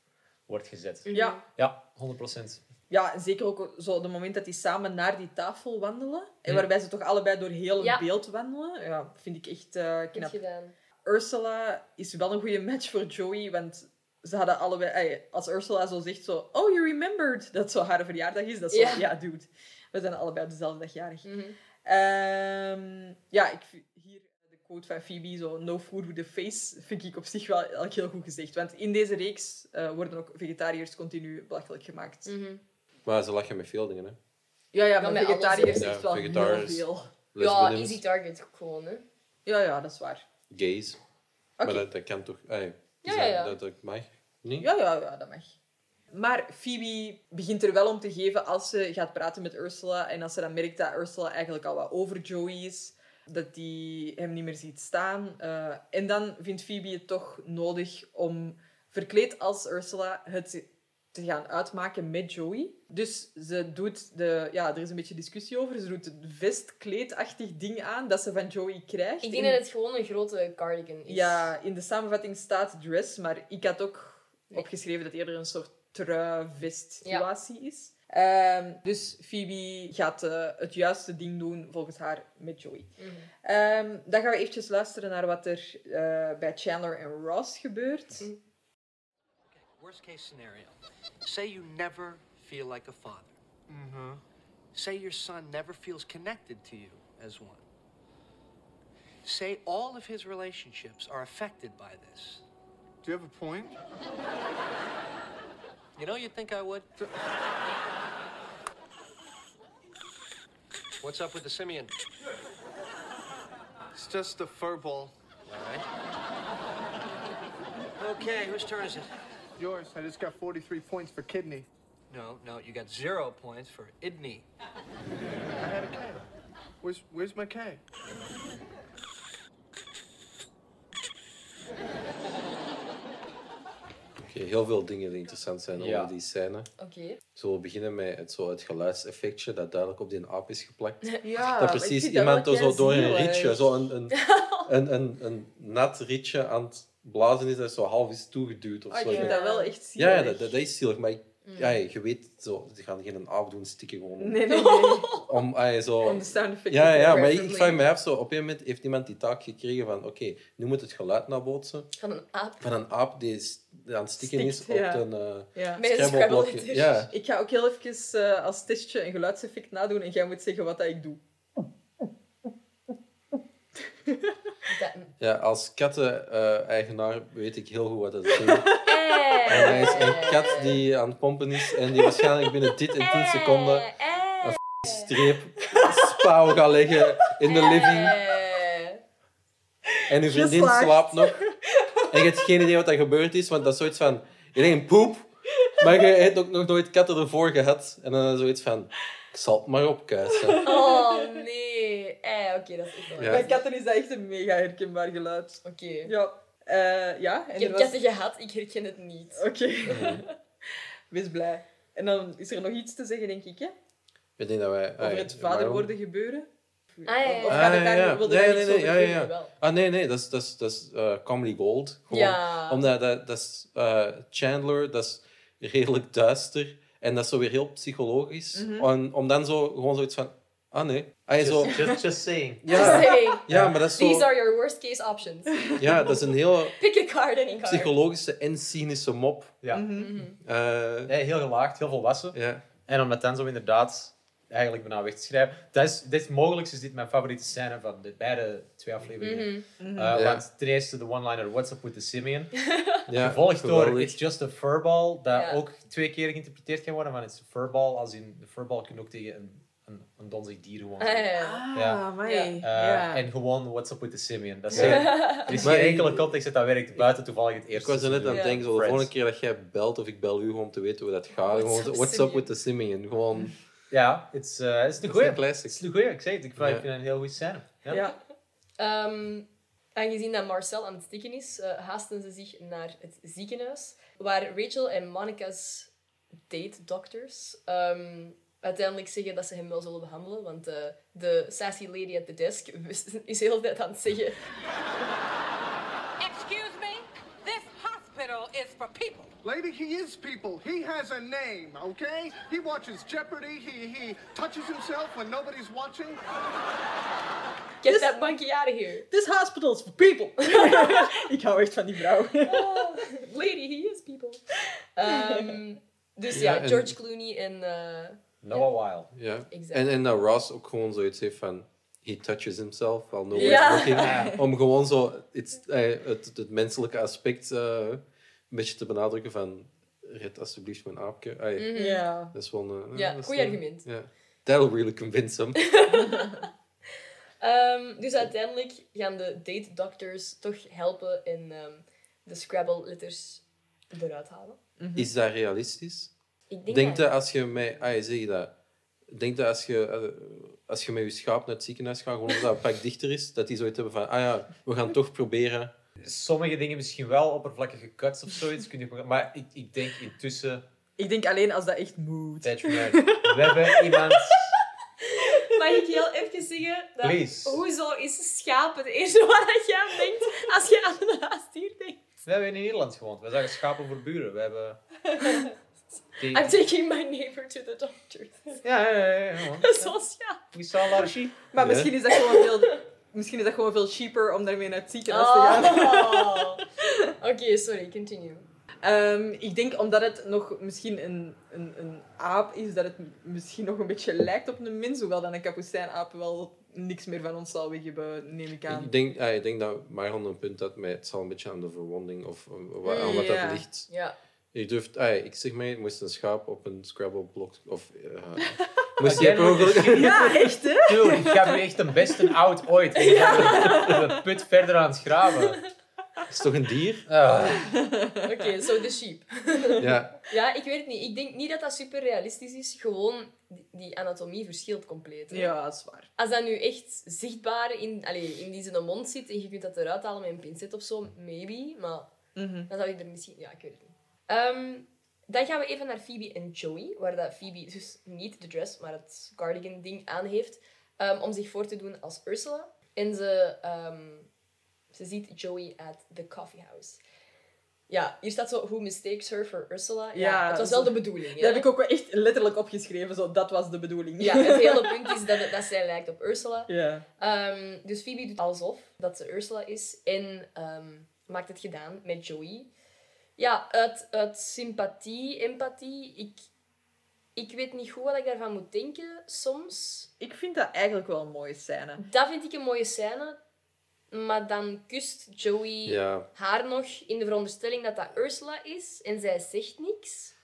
wordt gezet. Ja. Ja, 100%. Ja, en zeker ook zo de moment dat die samen naar die tafel wandelen. En waarbij ze toch allebei door heel het Ja. beeld wandelen. Ja, vind ik echt eh, Goed knap. gedaan. Ursula is wel een goede match voor Joey, want ze hadden allebei... ey, als Ursula zo zegt zo... Oh, you remembered dat zo haar verjaardag is. Dat is zo, Ja. ja, dude. We zijn allebei op dezelfde dag jarig. Mhm. Ehm, ja, ik, hier de quote van Phoebe, zo no food with a face, vind ik op zich wel eigenlijk heel goed gezegd. Want in deze reeks eh, worden ook vegetariërs continu belachelijk gemaakt. Mhm. Maar ze lachen met veel dingen, hè. Ja, ja, Ja, maar vegetariërs Ja, wel heel veel. Ja, easy target gewoon, hè. Ja, ja, dat is waar. gays. Oké. Maar dat, dat kan toch... Ah, ja. Ja, dat, ja, dat mag? Niet? Ja, ja, ja, dat mag. Maar Phoebe begint er wel om te geven als ze gaat praten met Ursula. En als ze dan merkt dat Ursula eigenlijk al wat over Joey is. Dat die hem niet meer ziet staan. Eh, en dan vindt Phoebe het toch nodig om, verkleed als Ursula, het te gaan uitmaken met Joey. Dus ze doet de... Ja, er is een beetje discussie over. Ze doet het vestkleedachtig ding aan dat ze van Joey krijgt. Ik denk In- dat het gewoon een grote cardigan is. ja, in de samenvatting staat dress, maar ik had ook Nee. opgeschreven dat het eerder een soort trui-vest-situatie is. Ehm, dus Phoebe gaat eh, het juiste ding doen, volgens haar, met Joey. Mhm. Ehm, dan gaan we eventjes luisteren naar wat er eh, bij Chandler en Ross gebeurt. Mhm. Worst case scenario. Say you never feel like a father. Mm-hmm. Say your son never feels connected to you as one. Say all of his relationships are affected by this. Do you have a point? You know, you'd think I would. What's up with the simian? It's just a fur ball. All right. Okay, whose turn is it? Yours. I just got 43 points for kidney. No, no, you got zero points for Idney. I had a K. Where's Where's my K? Oké, heel veel dingen die interessant zijn Ja. over die scène. Oké. Zullen we beginnen met het, zo het geluidseffectje dat duidelijk op die aap is geplakt? Ja, dat precies iemand er zo door een rietje, zo een, een, een, een, een nat rietje aan het blazen is dat zo half is toegeduwd of ik zo. vind dat wel echt zielig. Ja, ja, dat, dat is zielig, maar ik- ja, je weet, zo, ze gaan geen aap doen stikken gewoon om, Nee, nee, nee. om ah, zo... Om de sound effects Ja, te ja, maar ik, ik vraag me af, zo, op een moment heeft iemand die taak gekregen van oké, nu moet het geluid nabootsen Van een aap. van een aap die aan het stikken is op ja. een eh Ja. Scrabble-blokje. Scrabble-letter. Ja, Ik ga ook heel even eh, als testje een geluidseffect nadoen en jij moet zeggen wat dat ik doe. Dat- ja, als katteneigenaar weet ik heel goed wat dat is. En hij is een kat die aan het pompen is en die waarschijnlijk binnen dit en 10 seconden een streep spauw gaat leggen in de living. En uw vriendin Geslaagd. slaapt nog. En je hebt geen idee wat er gebeurd is, want dat is zoiets van... Je denkt poep, maar je hebt ook nog nooit katten ervoor gehad. En dan zoiets van... Ik zal het maar opkuisen. Oh nee. Oké, dat is echt wel Ja. Bij katten is dat echt een mega herkenbaar geluid. Oké. Ja. Eh, ja, en Ik heb was- katten gehad, ik herken het niet. Oké. Wees blij. En dan is er nog iets te zeggen, denk ik, hè? Ik denk dat wij... Over het vader worden gebeuren. Ah, ja, ja. Of Ah, gaat het ja, daar, ja. wilde Nee, nee, nee, over ja, ja. Wel. Ah, nee, nee, dat is, dat is, dat is eh, comedy gold. Gewoon. Ja. Omdat dat, dat is eh, Chandler, dat is redelijk duister. En dat is zo weer heel psychologisch. Mhm. om, om dan zo gewoon zoiets van... Ah, nee. Ah, zo... Just, just, just saying. Ja. Just saying. Ja, maar dat is These zo... are your worst case options. Ja, dat is een heel Pick a card, any card. psychologische en cynische mop. Ja. Mhm. Eh, Nee, heel gelaagd, heel volwassen. ja. En om dat dan zo inderdaad eigenlijk bijna weg te schrijven. Dat is, dit is mogelijk is dit mijn favoriete scène van de beide twee afleveringen. Mhm. Uh. Want ten eerste de one-liner What's up with the Simeon. ja Gevolgd door. It's just a furball, dat ook twee keer geïnterpreteerd kan worden. Van it's a furball, als in de furball kun je ook tegen een, een, een donzig dier gewoon Ah, ja. Ah, Ja. amai. Ja. Uh, Ja. En gewoon What's up with the Simeon. Dat is Ja. Er is geen ik- enkele context dat dat werkt buiten toevallig het Ik eerste. was er net aan het denken, zo, de volgende keer dat jij belt of ik bel u gewoon om te weten hoe dat gaat. What's Gewoon up, what's up with the Simeon? Gewoon, Ja, het is, eh, het is de dat is goeie. een classic. Het is de goeie, ik zeg het. Ik vind, ik het een heel goede scène. Ja. Ja. Ehm, aangezien dat Marcel aan het stikken is, eh, haasten ze zich naar het ziekenhuis, waar Rachel en Monica's date doctors ehm, uiteindelijk zeggen dat ze hem wel zullen behandelen, want eh, de sassy lady at the desk is heel tijd aan het zeggen Excuse me? This hospital is for people. Lady, he is people. He has a name, okay? He watches Jeopardy. He, he touches himself when nobody's watching. Get that monkey out of here. This hospital's for people. ik hou echt van die vrouw. Oh, lady, he is people. Ehm, dus ja, Ja, en- George Clooney en... eh, Noah Weil. Ja. En, en dat Ross ook gewoon zoiets heeft van... He touches himself while nobody's Ja. looking. Om gewoon zo het, eh, het, het menselijke aspect eh, een beetje te benadrukken van... Red alsjeblieft mijn aapje. Mhm. Ja. Dat is wel een... Ja, dat is goeie een- argument. Ja. That'll really convince him. Ehm, dus uiteindelijk gaan de date doctors toch helpen en ehm, de Scrabble-letters eruit halen. Is dat realistisch? Ik denk, Denk dat... dat als je met... Ah, je zeg dat. Denk dat als je, eh, als je met je schaap naar het ziekenhuis gaat, gewoon omdat dat een pak dichter is, dat die zoiets hebben van, ah ja, we gaan toch proberen. Sommige dingen misschien wel oppervlakkige cuts of zoiets. Kun je, maar ik, ik denk intussen... Ik denk alleen als dat echt moet. We hebben iemand... Mag ik heel even zeggen? Dat, Please. Hoezo is schapen het eerste je aan denkt als je aan een huisdier denkt? We hebben in Nederland gewoond. We zagen schapen voor buren. We hebben... I'm taking my neighbor to the doctor. Ja, ja, ja. ja. Zo'n schaap. We saw a lot of sheep. Maar Ja. misschien is dat gewoon veel... Misschien is dat gewoon veel cheaper om daarmee naar het ziekenhuis te gaan. Oh. Oké, sorry, continue. Ehm, ik denk omdat het nog misschien een, een, een aap is, dat het misschien nog een beetje lijkt op een mens, hoewel dan een kapucijnaap wel niks meer van ons zal weggeven, neem ik aan. Ik denk, ah, ik denk dat Marion een punt had met het zal een beetje aan de verwonding of aan wat Ja. dat ligt. Ja. Je durft, ah, ik zeg maar, je moest een schaap op een Scrabble-blok of uh, moest je per. Ja, echt hè? Dude, ik ga nu echt een beste oud ooit. Ik ben de put verder aan het graven. is toch een dier? Ah. Oké, zo de sheep. Ja. Ja, ik weet het niet. Ik denk niet dat dat super realistisch is. Gewoon, die- anatomie verschilt compleet. hè. Ja, dat is waar. Als dat nu echt zichtbaar in, allee, in die zijn mond zit en je kunt dat eruit halen met een pincet of zo, maybe. Maar Mhm. dan zou je er misschien... Ja, ik weet het niet. Ehm, dan gaan we even naar Phoebe en Joey, waar dat Phoebe dus niet de dress, maar het cardigan-ding aan heeft, ehm, om zich voor te doen als Ursula. En ze, ehm, ze ziet Joey at the coffee house. Ja, hier staat zo, who mistakes her for Ursula. Ja, Ja, het was wel de bedoeling. Dat heb ik ook wel echt letterlijk opgeschreven, zo, dat was de bedoeling. Ja, het hele punt is dat, het- dat zij lijkt op Ursula. Ja. Dus Phoebe doet alsof dat ze Ursula is en maakt het gedaan met Joey. Ja, uit, uit sympathie, empathie. Ik, ik weet niet goed wat ik daarvan moet denken soms. Ik vind dat eigenlijk wel een mooie scène. Dat vind ik een mooie scène. Maar dan kust Joey Ja. haar nog in de veronderstelling dat dat Ursula is en zij zegt niks.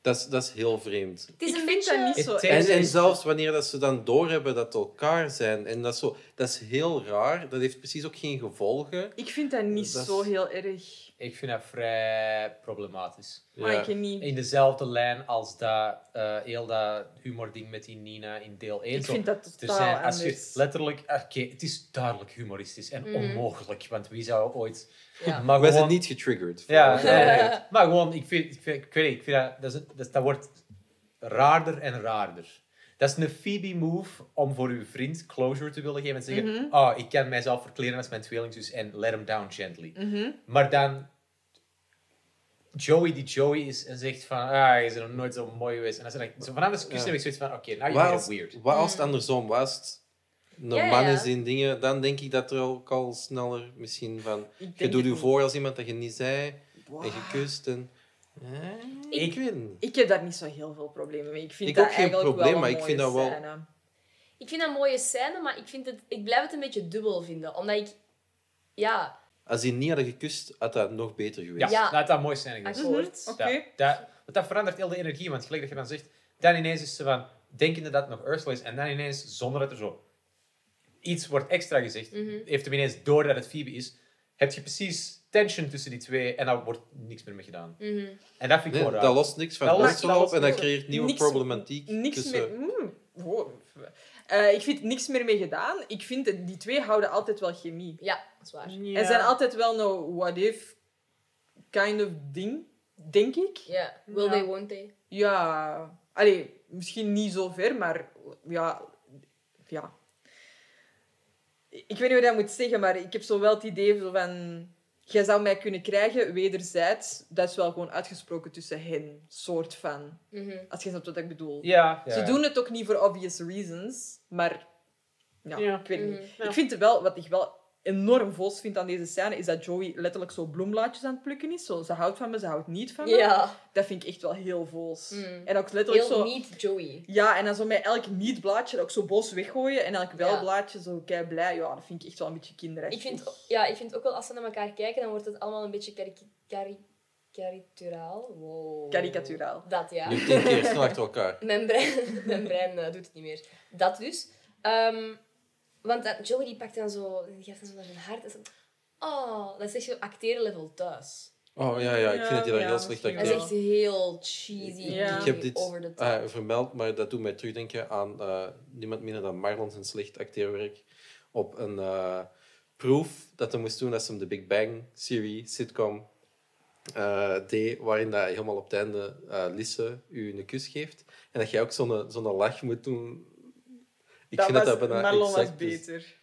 Dat is, dat is heel vreemd. Het is Ik een vind beetje... dat niet zo En, en zelfs wanneer dat ze dan doorhebben dat het elkaar zijn, en dat, is zo, dat is heel raar, dat heeft precies ook geen gevolgen. Ik vind dat niet Dat is- zo heel erg. Ik vind dat vrij problematisch. Maar ik niet. In dezelfde lijn als dat, eh heel dat humording met die Nina in deel 1. Ik Zo, vind dat er totaal zijn, als je letterlijk... Oké, het is duidelijk humoristisch en Mhm. onmogelijk, want wie zou ooit... Ja. Maar Wij zijn niet getriggerd. Ja, maar gewoon, ik vind, ik, vind, ik weet niet, ik vind dat, is- dat wordt raarder en raarder. Dat is een Phoebe-move om voor uw vriend closure te willen geven en te zeggen, Mhm. oh, ik kan mijzelf verkleden als mijn tweelingzus en let him down gently. Mhm. Maar dan Joey die Joey is en zegt van, ah, je is nog nooit zo mooi geweest. En dan zeg ik, zo vanaf de discussie Ja. heb ik zoiets van, oké, nou Wat je bent weird. wat als het andersom was? Een Ja, man ja. is in dingen, dan denk ik dat er ook al sneller misschien van. Ik Je doet je voor als iemand dat je niet zei en gekust. En, Eh, ik, Ik- weet niet. Ik heb daar niet zo heel veel problemen mee. Ik vind Ik dat ook geen eigenlijk probleem, wel maar een ik vind mooie dat wel- scène. Ik vind dat een mooie scène, maar ik, vind het, ik blijf het een beetje dubbel vinden. Omdat ik... Ja, Als die niet hadden gekust, had dat nog beter Ja, geweest. Ja. dat had mooi zijn geweest. akkoord. Oké. Dat, want dat verandert heel de energie, want gelijk dat je dan zegt, dan ineens is ze van, denkende dat het nog Ursula is, en dan ineens, zonder dat er zo iets wordt extra gezegd, Mhm. heeft hem ineens door dat het Phoebe is, heb je precies tension tussen die twee, en daar wordt niks meer mee gedaan. Mhm. En dat vind ik Nee, raar. dat lost niks van dat op en dat creëert nieuwe Niks- problematiek. Niks tussen- meer... Mm, wow. Eh, ik vind niks meer mee gedaan. Ik vind dat die twee houden altijd wel chemie. Ja, dat is waar. En zijn altijd wel een what-if kind of ding, denk ik. Ja, will Ja. they, won't they? Ja, allee, misschien niet zo ver, maar ja, ja. Ik weet niet hoe ik dat moet zeggen, maar ik heb zo wel het idee van... Jij zou mij kunnen krijgen, wederzijds. Dat is wel gewoon uitgesproken tussen hen, soort van. Mhm. Als je snapt wat ik bedoel. Ja, ja. Ze doen het ook niet voor obvious reasons, maar... Ja, Ja. ik weet het niet. Mhm. Ik vind het wel, wat ik wel enorm vos vind aan deze scène, is dat Joey letterlijk zo bloemblaadjes aan het plukken is. Zo, ze houdt van me, ze houdt niet van me. Ja, Dat vind ik echt wel heel voos. Mm. En ook letterlijk heel zo... niet Joey. Ja, en dan zo met elk niet-blaadje ook zo boos weggooien en elk Ja. wel-blaadje zo kei blij. Ja, dat vind ik echt wel een beetje kinderachtig. Ik vind, ja, ik vind ook wel, als ze naar elkaar kijken, dan wordt het allemaal een beetje cari karikaturaal. Wow. Karikaturaal. Dat, ja. Nu tien keer snel achter elkaar. Mijn brein, mijn brein eh, doet het niet meer. Dat dus. Ehm, want dat, Joey die pakt dan zo, die geeft dan zo naar zijn hart. En zo, oh, dat is echt zo acteren level thuis. Oh ja, ja, ik vind dat hij daar Ja, heel slecht misschien Dat is acteert. echt heel cheesy. Ja. Ik heb dit over de top. eh, vermeld, maar dat doet mij terugdenken aan eh, niemand minder dan Marlon zijn slecht acteerwerk op een eh, proef dat hij moest doen als hem de Big Bang serie sitcom eh, deed, waarin dat helemaal op het einde eh Lisse u een kus geeft en dat jij ook zo'n zo'n lach moet doen. Ik dat vind was, dat dat bijna Marlon was exact is. beter.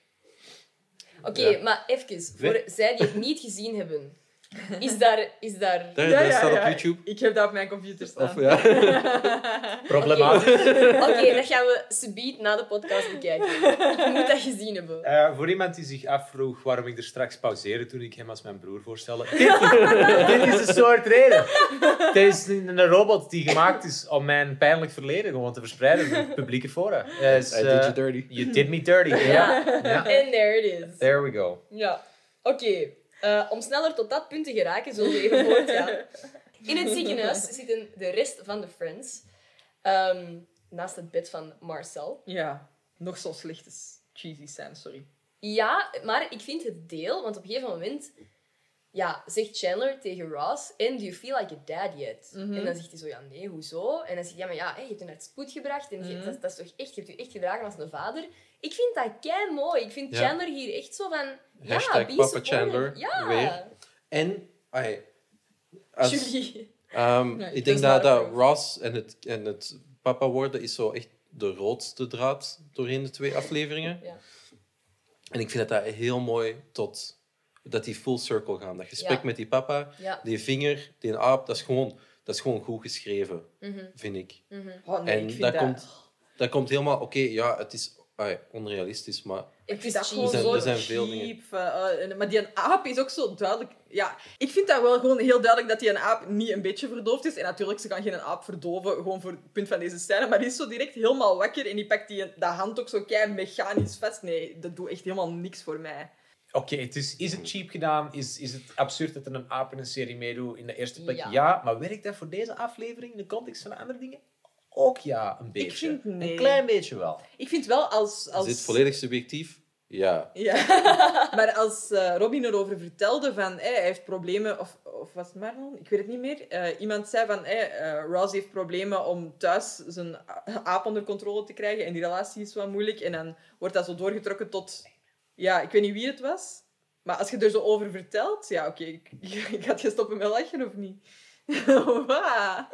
Oké, Ja. maar even, voor zij die het niet gezien hebben. Is daar... Is daar... Daar, daar staat op YouTube. Ik heb dat op mijn computer staan. Of, ja. Problematisch. Oké, dat gaan we subiet na de podcast bekijken. Ik moet dat gezien hebben. Eh, voor iemand die zich afvroeg waarom ik er straks pauzeerde toen ik hem als mijn broer voorstelde. Dit, is een soort reden. Dit is een, robot die gemaakt is om mijn pijnlijk verleden gewoon te verspreiden in het publieke fora. Eh, is, I did you dirty. You did me dirty. Ja. ja. En there it is. There we go. Ja. Oké. Eh, om sneller tot dat punt te geraken, zullen we even voortgaan. In het ziekenhuis zitten de rest van de friends. ehm, naast het bed van Marcel. Ja, nog zo slechte cheesy scène, sorry. Ja, maar ik vind het deel, want op een gegeven moment ja, zegt Chandler tegen Ross: And do you feel like a dad yet? Mhm. En dan zegt hij zo: Ja, nee, hoezo? En dan zegt hij: Ja, maar ja, hé, je hebt je naar het spoed gebracht en je, Mhm. dat, dat is toch echt, je hebt je echt gedragen als een vader. Ik vind dat kei mooi. Ik vind Ja. Chandler hier echt zo van. Ja, be Papa supportive. Chandler, Ja. weer. En, ai, als, Julie. Ehm, Nee, ik denk dat, dat. Ross en het, en het papa worden is zo echt de roodste draad doorheen de twee afleveringen. Ja. En ik vind dat dat heel mooi tot dat die full circle gaan. Dat gesprek Ja. met die papa, Ja. die vinger, die aap, dat is gewoon, dat is gewoon goed geschreven, Mhm, vind ik. mhm. Oh, nee, en ik vind dat, dat... komt, dat komt helemaal, oké, ja, het is onrealistisch, maar Ik vind dat gewoon Er zijn- zo er zijn veel cheap. eh, eh, maar die een aap is ook zo duidelijk... Ja, ik vind dat wel gewoon heel duidelijk dat die een aap niet een beetje verdoofd is. En natuurlijk, ze kan geen aap verdoven, gewoon voor het punt van deze scène. Maar die is zo direct helemaal wakker en die pakt die, dat hand ook zo kei mechanisch vast. Nee, dat doet echt helemaal niks voor mij. Oké, het is, is het cheap gedaan? Is, is het absurd dat er een aap in een serie meedoet in de eerste plek? Ja. Ja. maar werkt dat voor deze aflevering in de context van andere dingen? Ook ja, een beetje. vind nee. Een klein beetje wel. Ik vind wel als... als... is dit volledig subjectief? Ja. Ja, maar als eh, Robin erover vertelde van eh, hij heeft problemen, of, of was het Marlon? Ik weet het niet meer. Eh, iemand zei van eh, eh, Ross heeft problemen om thuis zijn aap onder controle te krijgen en die relatie is wat moeilijk. En dan wordt dat zo doorgetrokken tot, ja, ik weet niet wie het was, maar als je er zo over vertelt, ja, oké, ik, ik had je stoppen met lachen of niet? Wat?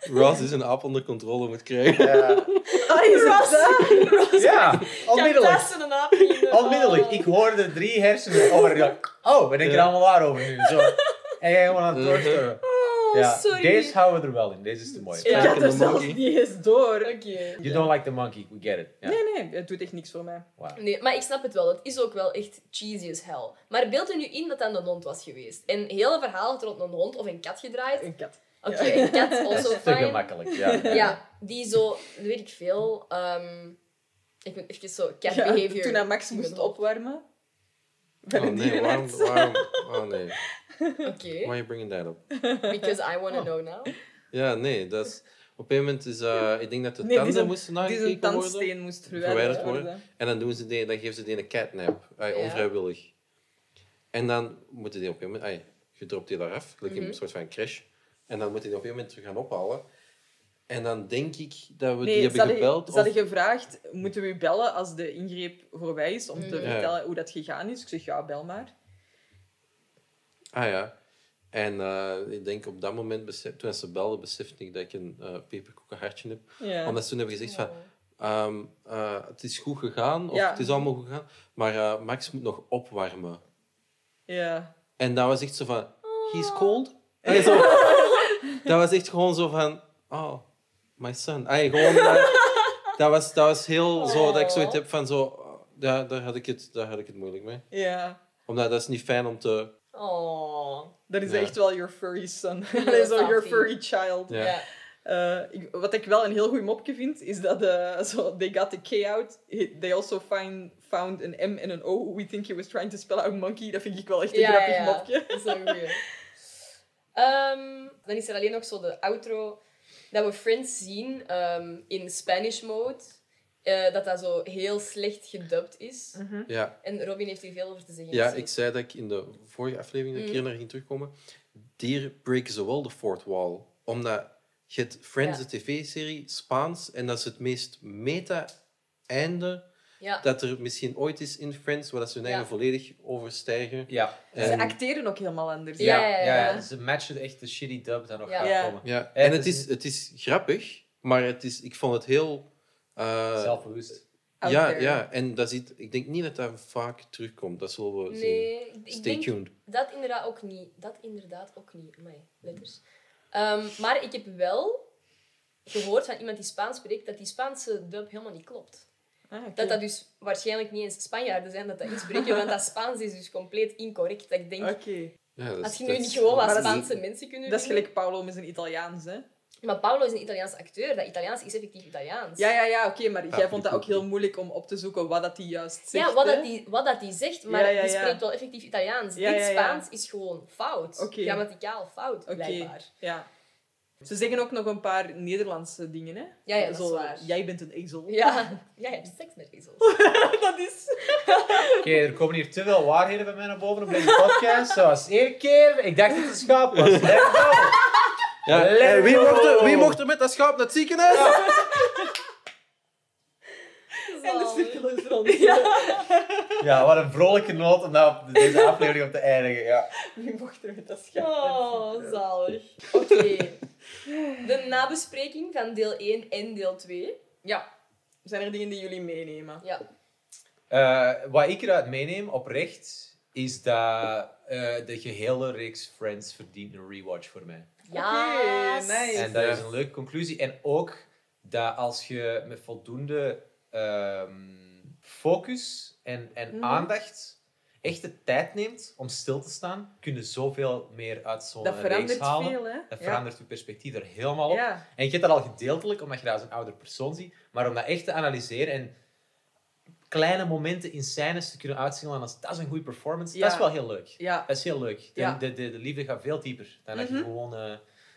Ross is een aap onder controle moet krijgen. Ja, Ah, is ja onmiddellijk. Een aap. Onmiddellijk. Oh. Ik hoorde drie hersenen over. Oh, ben ik er allemaal waar over nu? Zo. En jij gewoon aan het Mhm. Oh, Ja, sorry. Deze houden we er wel in. Deze is te mooi. Ja. Ik had er zelfs Monkey. niet eens door. Oké. You don't like the monkey, we get it. Nee, nee, het doet echt niks voor mij. Wow. Nee, maar ik snap het wel. Het is ook wel echt cheesy as hell. Maar beeld er nu in dat dat een hond was geweest. En het hele verhaal had rond een hond of een kat gedraaid. Een kat. Oké, een kat, also Te fine. gemakkelijk, ja. Ja, die zo, dat weet ik veel. ehm, ik moet even zo cat Ja, behavior. toen hij Max moest opwarmen. Oh nee, waarom, dierenarts. waarom? Oh nee. Oké, Why are you bringing that up? because I Oh. want to know now. Ja, nee, dat is... Op een moment is... eh, ik denk dat de Nee, tanden moesten nagekeken worden. tandsteen moest Verwijderd worden. worden. En dan, doen ze die, dan geven ze die een catnap. Ay, Ja. Onvrijwillig. En dan moeten die op een moment... Ay, je dropt die daar af. In Mhm. een soort van crash. En dan moeten die op een moment terug gaan ophalen. En dan denk ik dat we die Nee, hebben gebeld. ze hadden of- gevraagd, moeten we u bellen als de ingreep voorbij is, om te Mm. Ja. vertellen hoe dat gegaan is? Ik zeg, ja, bel maar. Ah ja. En eh, ik denk op dat moment, besef, toen ze belden, besefte ik dat ik een uh, peperkoeken hartje heb. Ja. Omdat ze toen hebben gezegd van... ehm, eh, het is goed gegaan, of Ja. het is allemaal goed gegaan, maar eh, Max moet nog opwarmen. Ja. En dat was echt zo van... He's cold? En zo, dat was echt gewoon zo van... Oh, my son. Ay, gewoon, eh, dat, was, dat was heel zo dat ik zoiets heb van zo... oh, Daar, daar, had ik het, daar had ik het moeilijk mee. Ja. Omdat dat is niet fijn om te... Oh. Dat is Ja. echt wel your furry son. Ja, Allee, zo, your furry child. Ja. Eh, ik- wat ik wel een heel goed mopje vind, is dat eh, zo, they got the K out. He- They also find, found an M en een O. We think he was trying to spell out monkey. Dat vind ik wel echt een Ja, grappig ja, ja. mopje. Dat is wel. Ehm, dan is er alleen nog zo de outro dat we Friends zien ehm, in Spanish mode. Eh, dat dat zo heel slecht gedubt is. Ja, En Robin heeft hier veel over te zeggen. Ja, ik zei dat ik in de vorige aflevering een Mm. keer naar ging terugkomen. Hier breken ze wel de fourth wall. Omdat je het Friends, Ja. de tv-serie, Spaans, en dat is het meest meta-einde Ja. dat er misschien ooit is in Friends, waar dat ze hun eigen volledig overstijgen. Ja. Ze En, acteren ook helemaal anders. Ja, Ja, ja, ja, ja. ja. Ze matchen echt de shitty dub dat nog Ja. gaat Ja. komen. ja. En en het is- het is grappig, maar het is, ik vond het heel... eh, Zelfbewust. Out ja, there. ja, en dat ziet, ik denk niet dat dat vaak terugkomt. Dat zullen we zien. Nee, ik Stay denk tuned. dat inderdaad ook niet. Dat inderdaad ook niet. Amai, letters. Ehm, maar ik heb wel gehoord van iemand die Spaans spreekt dat die Spaanse dub helemaal niet klopt. Ah. Dat dat dus waarschijnlijk niet eens Spanjaarden zijn dat dat inspreken, want dat Spaans is dus compleet incorrect. Dat ik denk, Oké. Ja, dat is- had je nu niet gewoon wat is- Spaanse mensen kunnen Dat is gelijk Paolo met zijn Italiaans, hè? Maar Paolo is een Italiaans acteur. Dat Italiaans is effectief Italiaans. Ja, ja, ja, oké, maar jij vond dat ook heel moeilijk om op te zoeken wat dat hij juist zegt. Ja, wat, hè? dat die, wat dat die zegt, maar Ja, ja, die ja. spreekt wel effectief Italiaans. Ja, Dit ja, ja. Spaans is gewoon fout. Grammaticaal fout, blijkbaar. ja. Ze zeggen ook nog een paar Nederlandse dingen, hè? Ja, ja, dat Zo, is waar. Jij bent een ezel. Ja, jij hebt seks met ezels. dat is... Oké, er komen hier te veel waarheden bij mij naar boven op deze podcast. Zoals één keer, ik dacht dat het een schaap was. Let's go! Ja, Let's eh, wie, mocht er, wie mocht er met dat schaap naar het ziekenhuis? En de cirkel is rond. Ja, wat een vrolijke noot om nou op deze aflevering op te eindigen. Ja. Wie mocht er met dat schaap? Oh, zalig. Oké. De nabespreking van deel 1 en deel 2. Ja. Zijn er dingen die jullie meenemen? Ja. Eh, wat ik eruit meeneem, oprecht, is dat eh, de gehele reeks Friends verdient een rewatch voor mij. Ja. Oké, nice. En dat is een leuke conclusie. En ook dat als je met voldoende ehm, focus en, en Mhm. aandacht echt de tijd neemt om stil te staan, kun je zoveel meer uit zo'n Dat reeks verandert halen. veel, hè? Dat Ja. verandert je perspectief er helemaal op. Ja. En je hebt dat al gedeeltelijk, omdat je dat als een ouder persoon ziet. Maar om dat echt te analyseren en kleine momenten in scènes te kunnen uitzien als dat is een goede performance, dat is Ja. wel heel leuk. Ja. Dat is heel leuk. De, Ja. de, de, de liefde gaat veel dieper dan dat je Mhm. gewoon... eh,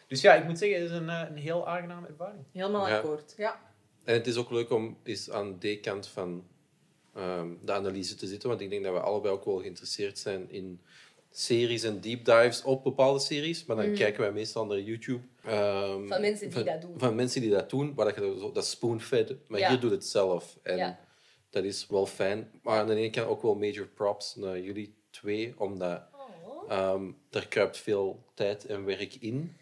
Dus ja, ik moet zeggen, het is een, eh, een heel aangename ervaring. Helemaal Ja. akkoord. Ja. En het is ook leuk om eens aan die kant van ehm, de analyse te zitten, want ik denk dat we allebei ook wel geïnteresseerd zijn in series en deep dives op bepaalde series, maar dan Mhm. kijken wij meestal naar YouTube. ehm, Van mensen die van, dat doen. Van mensen die dat doen, waar dat, je dat spoonfed, maar Ja. hier doet het zelf. En Ja. dat is wel fijn. Maar aan de ene kant ook wel major props naar jullie twee, omdat Oh. ehm er kruipt veel tijd en werk in.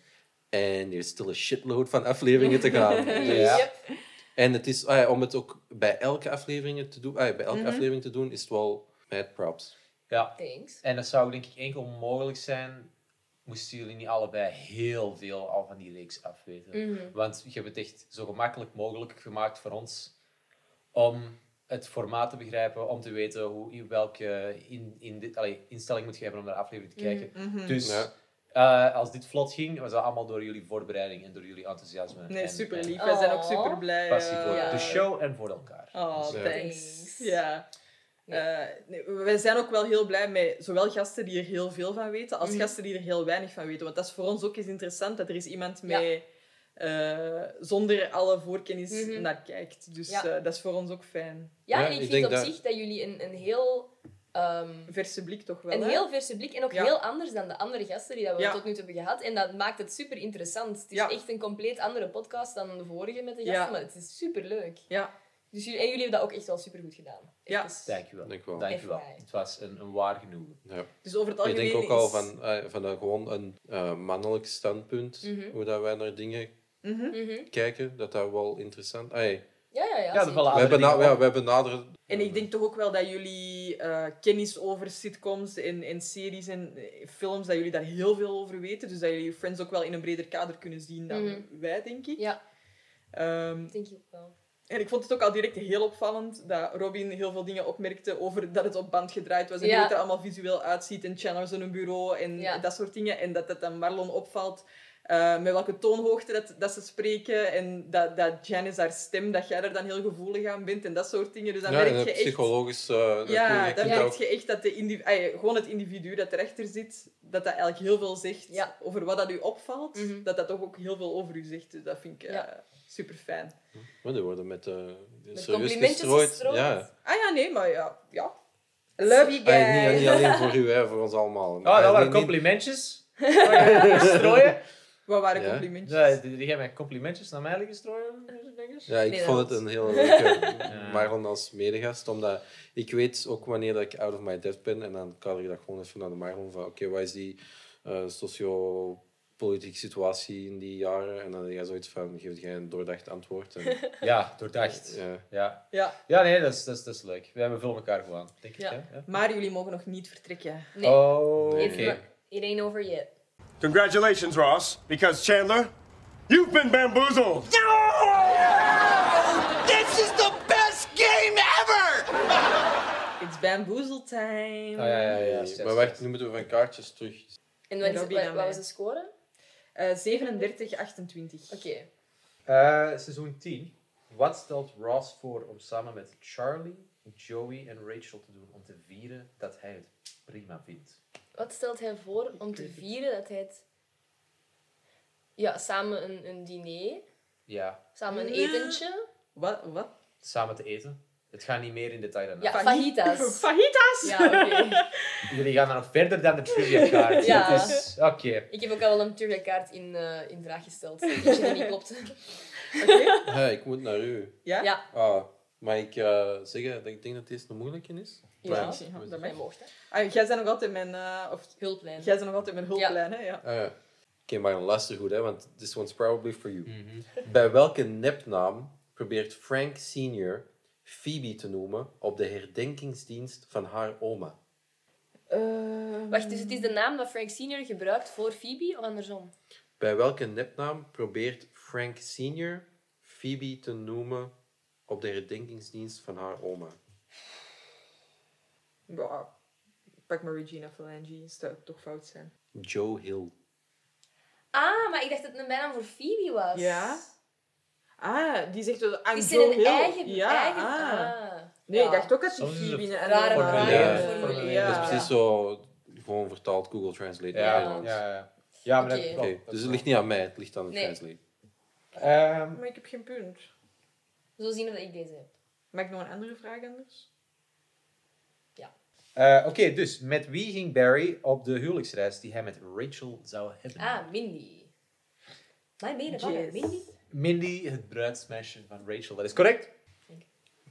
En er is still een shitload van afleveringen te gaan. Dus-. Yep. En het is, ah ja, om het ook bij elke aflevering te doen, ah ja, bij elke Mhm. aflevering te doen, is het wel mad props. Ja. Thanks. En dat zou denk ik enkel mogelijk zijn moesten jullie niet allebei heel veel al van die reeks afweten. Mhm. Want je hebt het echt zo gemakkelijk mogelijk gemaakt voor ons om het formaat te begrijpen, om te weten hoe, in welke in, in dit, allee, instelling moet je hebben om naar de aflevering te kijken. Mhm. Dus Ja. Eh, als dit vlot ging, was dat allemaal door jullie voorbereiding en door jullie enthousiasme. Nee, en, super en lief. Wij zijn ook super blij. passie voor Ja. de show en voor elkaar. Oh, Dus, eh, thanks. Ja. Eh, nee, wij zijn ook wel heel blij met zowel gasten die er heel veel van weten, als Mhm. gasten die er heel weinig van weten. Want dat is voor ons ook eens interessant, dat er is iemand Ja. eh, zonder alle voorkennis Mhm. naar kijkt. Dus Ja. eh, dat is voor ons ook fijn. Ja, en ik, ik vind op dat- zich dat jullie een, een heel... ehm, Verse blik toch wel, een hè? heel verse blik en ook Ja. heel anders dan de andere gasten die dat we Ja. tot nu toe hebben gehad. En dat maakt het super interessant. Het is Ja. echt een compleet andere podcast dan de vorige met de Ja. gasten, maar het is super leuk. Ja. Dus jullie, en jullie hebben dat ook echt wel super goed gedaan. Ja. Echt. Dankjewel. Dankjewel. Dankjewel. Het was een, een waar genoegen. Ja. Dus over het Ik algemeen denk ook al van, eh, van een, gewoon een eh, mannelijk standpunt, Mhm. hoe dat wij naar dingen Mhm. Mhm. kijken, dat dat wel interessant is. Ja, ja, ja. Ja, bena dingen ja, wij benaderen... En ik denk toch ook wel dat jullie eh, kennis over sitcoms en, en series en eh, films, dat jullie daar heel veel over weten. Dus dat jullie Friends ook wel in een breder kader kunnen zien dan Mhm. wij, denk ik. Ja, Ehm, denk ik wel. en ik vond het ook al direct heel opvallend dat Robin heel veel dingen opmerkte over dat het op band gedraaid was. En Ja. hoe het er allemaal visueel uitziet en Chandler zo'n bureau en Ja. dat soort dingen. En dat het aan Marlon opvalt eh, met welke toonhoogte dat, dat ze spreken. En dat, dat Janice haar stem, dat jij er dan heel gevoelig aan bent en dat soort dingen. Dus dan ja, merk je echt... psychologisch... eh, Ja, dan merk ook- je echt dat de indiv- ay, gewoon het individu dat erachter zit, dat dat eigenlijk heel veel zegt Ja. over wat dat u opvalt. Mhm. Dat dat toch ook heel veel over u zegt. Dus dat vind ik Ja. super fijn. Maar die worden met, eh Met serieus complimentjes gestrooid. Ja. Ah ja, nee, maar ja. ja. Love you Ay, guys. niet, niet alleen voor u, hè, voor ons allemaal. Oh, dat Ay, waren complimentjes. strooien. Wat waren Ja. complimentjes? Ja, die, die jij met complimentjes naar mij liggen strooien, denk? Ja, ik Nee, vond het was- een heel leuke Ja. Als medegast, omdat ik weet ook wanneer dat ik out of my depth ben en dan kan ik dat gewoon even naar de Marlon van oké, wat is die eh socio-politieke situatie in die jaren? En dan heb je zoiets van, geef jij een doordacht antwoord. En, Ja, doordacht. ja. Ja, Ja, ja nee, dat is, dat, is, dat is leuk. We hebben vullen elkaar aan, denk ik. Ja. Hè? Ja. maar jullie mogen nog niet vertrekken. Nee, Oh, oké. it ain't over yet. Congratulations, Ross, because Chandler, you've been bamboozled. This is the best game ever! It's bamboozle time. Oh, ja, ja, ja. maar wacht, nu moeten we van kaartjes terug. En wat, is, wat, wat was de score? Eh, 37, 28. Oké. Eh, seizoen 10. Wat stelt Ross voor om samen met Charlie, Joey en Rachel te doen om te vieren dat hij het prima vindt? Wat stelt hij voor om te vieren dat hij het... Ja, samen een, een diner, Ja, samen een etentje. Wat? wat? samen te eten. Het gaat niet meer in detail dan Ja, dat. fajitas. Fajitas! Ja, oké. Jullie gaan dan nog verder dan de trivia kaart. Ja. Dus, Oké. Ik heb ook al wel een trivia-kaart in, eh, in vraag gesteld. Als je dat niet klopt. Oké. Ja, ik moet naar u. Ja? Ja, Ah, mag ik eh, zeggen dat ik denk dat deze een moeilijke is? Ja. Ja, dat mag. mocht. Ah, jij bent nog altijd mijn... eh, of, Hulplijn. jij bent nog altijd mijn hulplijn, hè? Ja. Ah, ja. Oké, maar luister goed, hè, want this one's probably for you. Mhm. Bij welke nepnaam probeert Frank Senior Phoebe te noemen op de herdenkingsdienst van haar oma? Eh, Wacht, dus het is de naam dat Frank Senior gebruikt voor Phoebe of andersom? Bij welke nepnaam probeert Frank Senior Phoebe te noemen op de herdenkingsdienst van haar oma? Ja, pak maar Regina Phalange. Dat zou toch fout zijn. Joe Hill. Ah, maar ik dacht dat het een bijnaam voor Phoebe was. Ja? Ah, die zegt... I'm Die is Joe in een Hill. eigen... Ja, eigen ah. ah. Nee, Ja. ik dacht ook dat die Phoebe... een rare naam. Ja. Ja. Dat is precies zo gewoon vertaald Google Translate naar Ja, ja, Nederlands. ja. Ja, maar Oké. dat dat dus het ligt niet aan mij, het ligt aan de Nee. translate. Ehm, Maar ik heb geen punt. Zo zien we dat ik deze heb. Mag ik nog een andere vraag anders? Eh, Oké, dus met wie ging Barry op de huwelijksreis die hij met Rachel zou hebben? Ah, Mindy. Mijn vangen. Mindy? Mindy, het bruidsmeisje van Rachel. Dat is correct.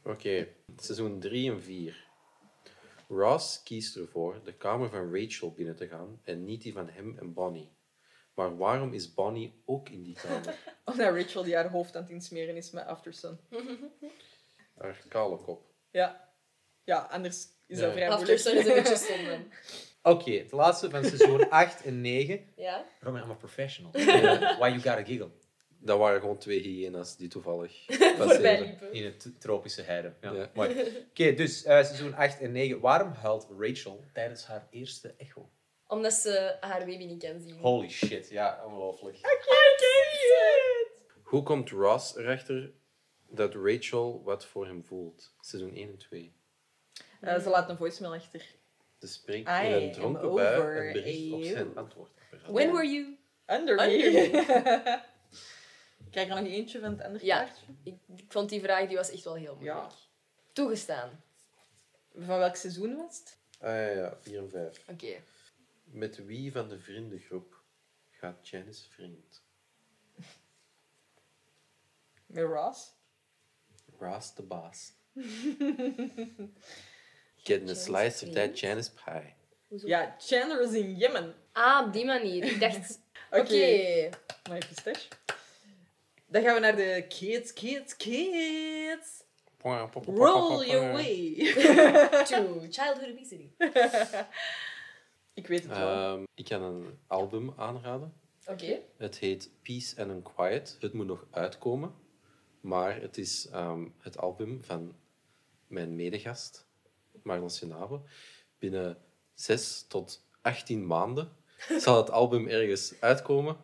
Oké, seizoen 3 en 4. Ross kiest ervoor de kamer van Rachel binnen te gaan en niet die van hem en Bonnie. Maar waarom is Bonnie ook in die kamer? Omdat Rachel die haar hoofd aan het insmeren is met Aftersun. Haar kale kop. Ja. Ja, anders is dat vrij moeilijk. Is een beetje dan. Oké, het laatste van seizoen 8 en 9. Ja? Robin, I'm a professional. Why you gotta giggle? Dat waren gewoon twee hyena's die toevallig Voorbij liepen. In het tropische heide. Ja, Ja. mooi. Oké, dus eh, seizoen 8 en 9. Waarom huilt Rachel tijdens haar eerste echo? Omdat ze haar baby niet kan zien. Holy shit, ja, ongelooflijk. Hoe komt Ross erachter dat Rachel wat voor hem voelt? Seizoen 1 en 2. Eh, ze laat een voicemail achter. Ze spreekt in een dronken bui over een bericht op zijn antwoordapparaat. When were you? Under Under here. Krijg er nog eentje van het andere Ja. kaartje? Ik, ik vond die vraag die was echt wel heel moeilijk. Ja. Toegestaan. Van welk seizoen was het? Ah ja, ja, 4 en 5. Oké. Met wie van de vriendengroep gaat Janice vriend? Met Ross. Ross the boss. Getting a slice of that? Janice pie. Ja, Chandler is in Jemen. Ah, op die manier. Ik dacht... Oké. Even stash. Dan gaan we naar de kids, kids, kids. Roll your way. To childhood obesity. Ik weet het wel. Ehm, ik kan een album aanraden. Oké. Het heet Peace and Unquiet. Het moet nog uitkomen. Maar het is ehm, het album van mijn medegast, Marlon Senave. Binnen 6 tot 18 maanden zal het album ergens uitkomen.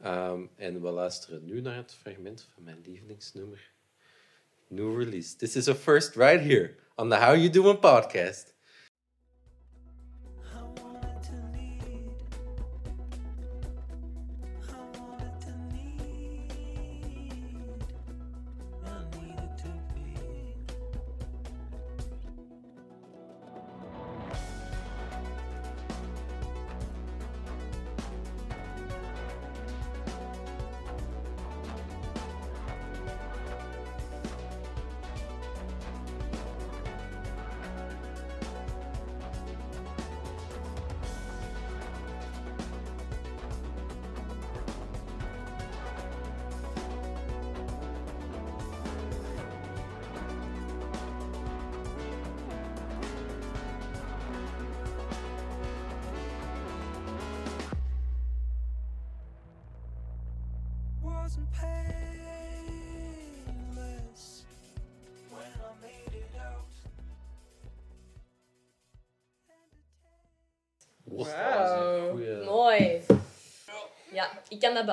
Ehm, en we luisteren nu naar het fragment van mijn lievelingsnummer. New release. This is a first right here on the How You Doing podcast.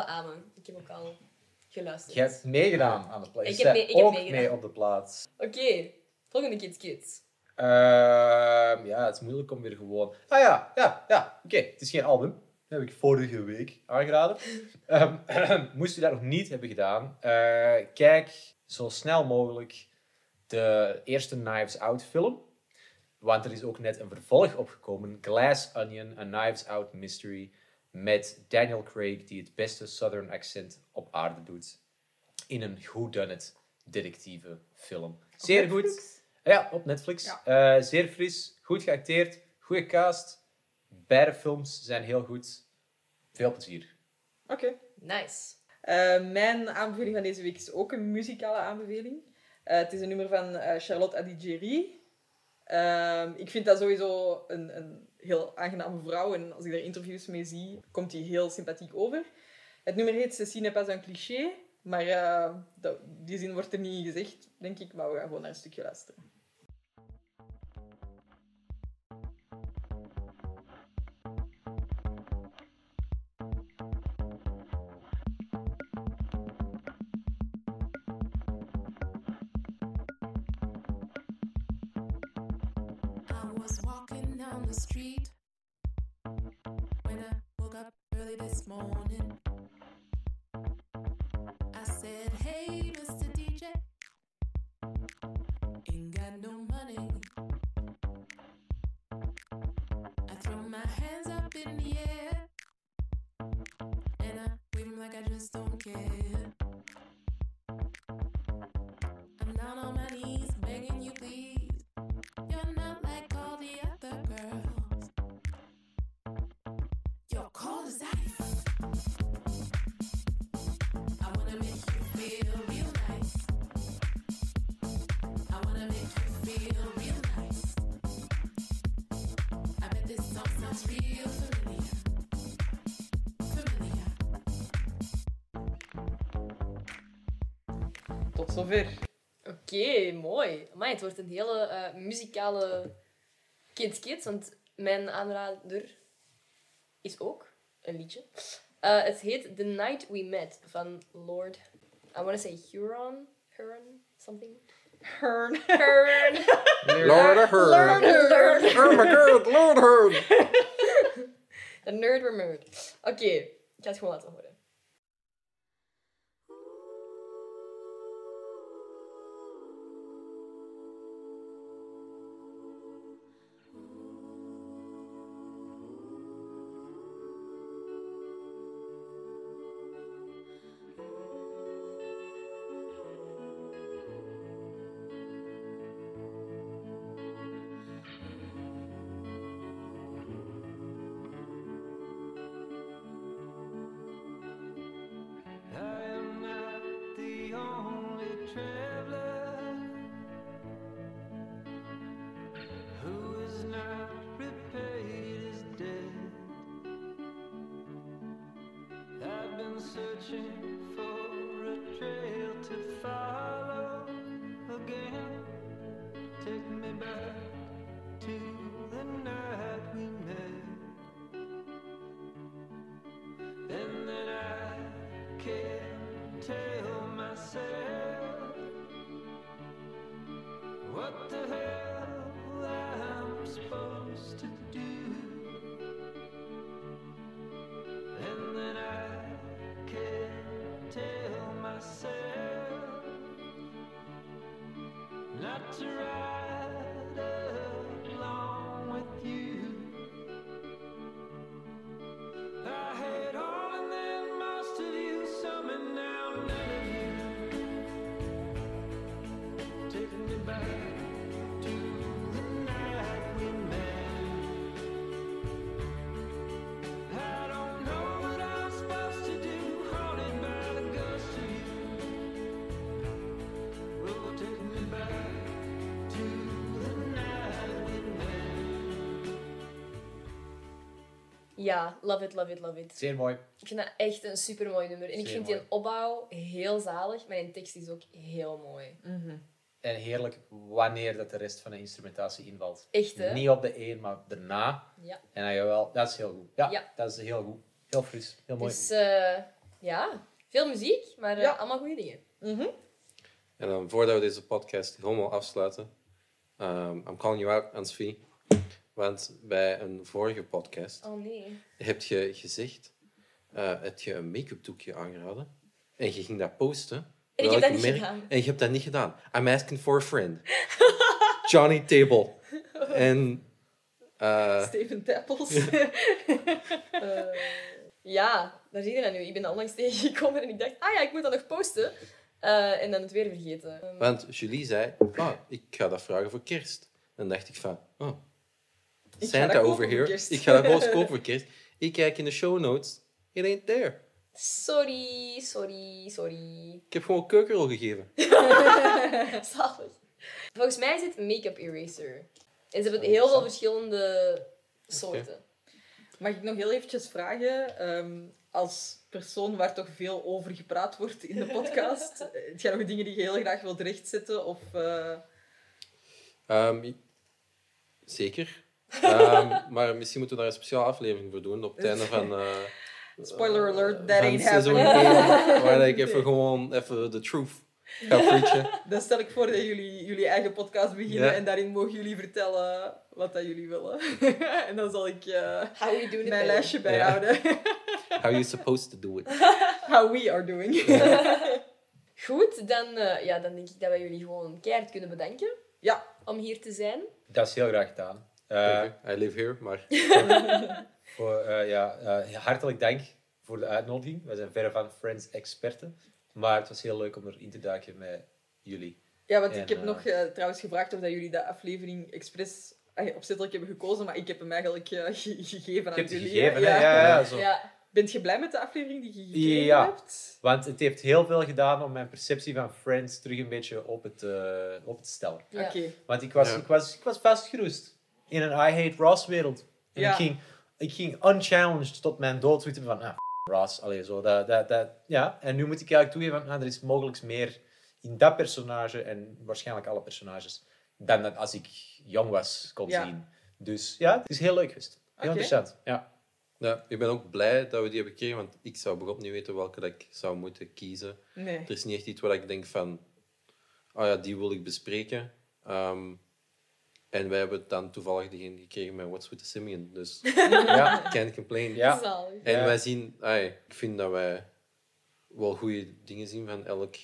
Beamen. Ik heb ook al geluisterd. Je hebt meegedaan aan de plaats. Ik heb mee- ik heb ook meegedaan. mee op de plaats. Oké. Volgende Kids Kids. Ehm, ja, het is moeilijk om weer gewoon... Ah ja, ja, ja. Oké, het is geen album. Dat heb ik vorige week aangeraden. Ehm, moest u dat nog niet hebben gedaan, eh, kijk zo snel mogelijk de eerste Knives Out film. Want er is ook net een vervolg opgekomen. Glass Onion, A Knives Out Mystery. Met Daniel Craig, die het beste Southern accent op aarde doet. In een whodunit detectieve film. Zeer goed. Ja, op Netflix. Eh, zeer fris, goed geacteerd, goede cast. Beide films zijn heel goed. Veel plezier. Oké. Nice. Eh, mijn aanbeveling van deze week is ook een muzikale aanbeveling. Eh, het is een nummer van eh, Charlotte Adigéry. Ehm, ik vind dat sowieso een, een heel aangename vrouw. En als ik daar interviews mee zie, komt die heel sympathiek over. Het nummer heet Ceci n'est pas un cliché. Maar eh, die zin wordt er niet gezegd, denk ik. Maar we gaan gewoon naar een stukje luisteren. I throw my hands up in the air and I wave 'em like I just don't care. I'm down on my knees begging you, please. You're not like all the other girls. You're cold as ice. I wanna make you feel zover. Oké, mooi. Maar het wordt een hele eh, muzikale Kids Kids, want mijn aanrader is ook een liedje. Eh, het heet The Night We Met van Lord, I want to say Huron, Huron, something. Hern. Hern. Lord Hearn. Lord Hearn. Oh my god, Lord Hearn. The Nerd Removed. Oké, ik ga het gewoon laten horen. Ja, love it, love it, love it. Zeer mooi. Ik vind dat echt een super mooi nummer. En ik vind die opbouw heel zalig, maar die tekst is ook heel mooi. En heerlijk wanneer dat de rest van de instrumentatie invalt. Echt, hè? Niet op de een, maar daarna. Ja. En dan jawel, dat is heel goed. Ja, Ja. dat is heel goed. Heel fris, heel mooi. Dus eh, ja, veel muziek, maar eh, Ja. allemaal goede dingen. En dan voordat we deze podcast helemaal afsluiten, um, I'm calling you out, Ansvi. Want bij een vorige podcast Oh nee. heb je gezegd, eh heb je een make-up doekje aangeraden. En je ging dat posten. En ik heb dat niet merk- gedaan. En je hebt dat niet gedaan. I'm asking for a friend. Johnny Table. En... eh, Steven Tappels. Eh, ja, daar zie je dat nu. Ik ben onlangs tegengekomen en ik dacht, ah ja, ik moet dat nog posten. Eh, en dan het weer vergeten. Want Julie zei, ah, ik ga dat vragen voor kerst. Dan dacht ik van, oh, Santa over here. Ik ga dat gewoon kopen voor kerst. Ik kijk in de show notes. It ain't there. Sorry, sorry, sorry. Ik heb gewoon keukenrol gegeven. Zalig. Volgens mij is het make-up eraser. En ze hebben heel veel verschillende soorten. Mag ik nog heel eventjes vragen, ehm, als persoon waar toch veel over gepraat wordt in de podcast, eh, heb jij nog dingen die je heel graag wilt rechtzetten? Of, eh, Ehm, zeker. Ehm, maar misschien moeten we daar een speciale aflevering voor doen. Op het einde van... eh, Spoiler alert, that ain't seizoen happening. waar ik even gewoon even de truth ga preachen. Dan stel ik voor dat jullie jullie eigen podcast beginnen en daarin mogen jullie vertellen wat dat jullie willen. en dan zal ik eh, How we doing it mijn better. lijstje bijhouden. How you supposed to do it. How we are doing. Goed, dan, eh, ja, dan denk ik dat wij jullie gewoon keihard kunnen bedanken. Ja. Om hier te zijn. Dat is heel graag gedaan. Eh, Oké, I live here, maar... voor, eh, ja, eh, hartelijk dank voor de uitnodiging. We zijn verre van Friends experten. Maar het was heel leuk om erin te duiken met jullie. Ja, want En, ik heb eh, nog eh, trouwens gevraagd of dat jullie de aflevering expres eh, opzettelijk hebben gekozen, maar ik heb hem eigenlijk eh, ge- gegeven aan jullie. gegeven, hè? hè? Ja, ja, zo. Ja. Bent je blij met de aflevering die je gekregen Ja, hebt? want het heeft heel veel gedaan om mijn perceptie van Friends terug een beetje op het, eh, op te stellen. Ja. Oké. Want ik was, Ja. ik, was, ik was vastgeroest in een I Hate Ross wereld. En Ja. ik, ging, ik ging unchallenged tot mijn dood twitteren van ah, Ross. Allee, zo, dat, dat, dat, ja. En nu moet ik eigenlijk toegeven van ah, er is mogelijk meer in dat personage en waarschijnlijk alle personages dan dat als ik jong was kon Ja. zien. Dus ja, het is heel leuk geweest. Heel interessant. Ja. Ja, ik ben ook blij dat we die hebben gekregen, want ik zou bijvoorbeeld niet weten welke dat ik zou moeten kiezen. Nee. Er is niet echt iets waar ik denk van, oh ja, die wil ik bespreken. Ehm, en wij hebben dan toevallig degene gekregen met What's with the Simeon. Dus Ja. can't complain. Ja. Zalig. En wij zien, ai, ik vind dat wij wel goede dingen zien van elk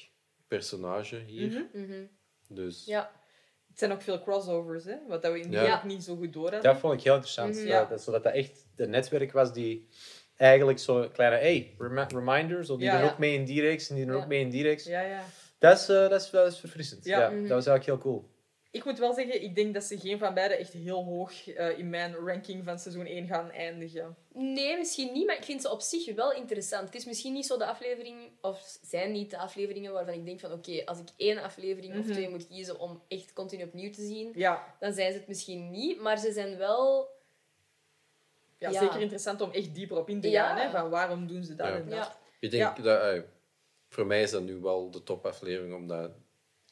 personage hier. Mhm. Dus Ja. Het zijn ook veel crossovers, hè? wat dat we in die Ja. niet zo goed door hadden. Dat vond ik heel interessant. Mhm. Ja. Ja. Dat, zodat dat echt een netwerk was die eigenlijk zo'n kleine hey, remi- reminders, of die Ja. doen Ja. ook mee in die reeks en die doen Ja. ook mee in die reeks. Ja, ja. Dat, is, eh, dat, is, dat is verfrissend. Ja. Ja. Mhm. Dat was eigenlijk heel cool. Ik moet wel zeggen, ik denk dat ze geen van beiden echt heel hoog eh, in mijn ranking van seizoen 1 gaan eindigen. Nee, misschien niet, maar ik vind ze op zich wel interessant. Het is misschien niet zo de aflevering, of zijn niet de afleveringen waarvan ik denk van oké, als ik één aflevering of Mhm. twee moet kiezen om echt continu opnieuw te zien, Ja, dan zijn ze het misschien niet, maar ze zijn wel... ja, Ja. zeker interessant om echt dieper op in te Ja. gaan. Hè? Van waarom doen ze dat Ja. en dat. Ja, ik denk Ja. dat, ai, voor mij is dat nu wel de topaflevering, omdat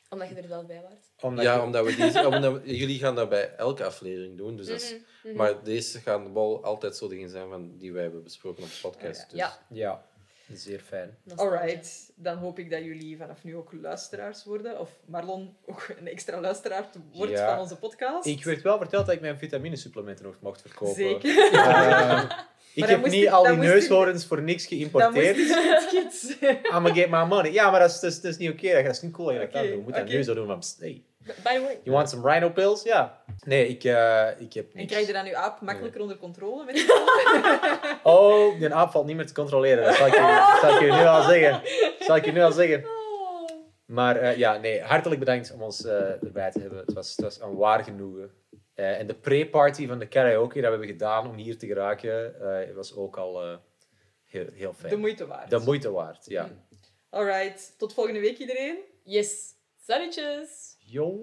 omdat je er wel bij was. Omdat ja, je- omdat we die, omdat we- jullie gaan dat bij elke aflevering doen. Dus is- Mhm, mhm. Maar deze gaan wel altijd zo dingen zijn van die wij hebben besproken op de podcast. Dus. Ja. Ja, zeer fijn. Alright, dan hoop ik dat jullie vanaf nu ook luisteraars worden. Of Marlon ook een extra luisteraar wordt Ja. van onze podcast. Ik werd wel verteld dat ik mijn vitaminesupplementen nog mocht verkopen. Zeker. Eh, ik heb niet ik- al die ik- neushoorns voor niks geïmporteerd. I'm gonna get my money. Ja, maar dat is, dat is, dat is niet oké. Dat is niet cool dat je dat kan doen. Je moet dat oké. nu zo doen. Hey, By the way. you want some rhino pills? Ja. Nee, ik, eh, ik heb En niks. krijg je dan je aap makkelijker onder controle? Met Oh, die aap valt niet meer te controleren. Dat zal ik je, zal ik je nu al zeggen. Dat zal ik je nu al zeggen. Maar eh, ja, nee, hartelijk bedankt om ons eh, erbij te hebben. Het was, het was een waar genoegen. Eh, en de pre-party van de karaoke dat we hebben gedaan om hier te geraken, eh, was ook al eh, heel, heel fijn. de moeite waard. De moeite waard, ja. Alright, tot volgende week iedereen. Yes. Salutjes! Yo.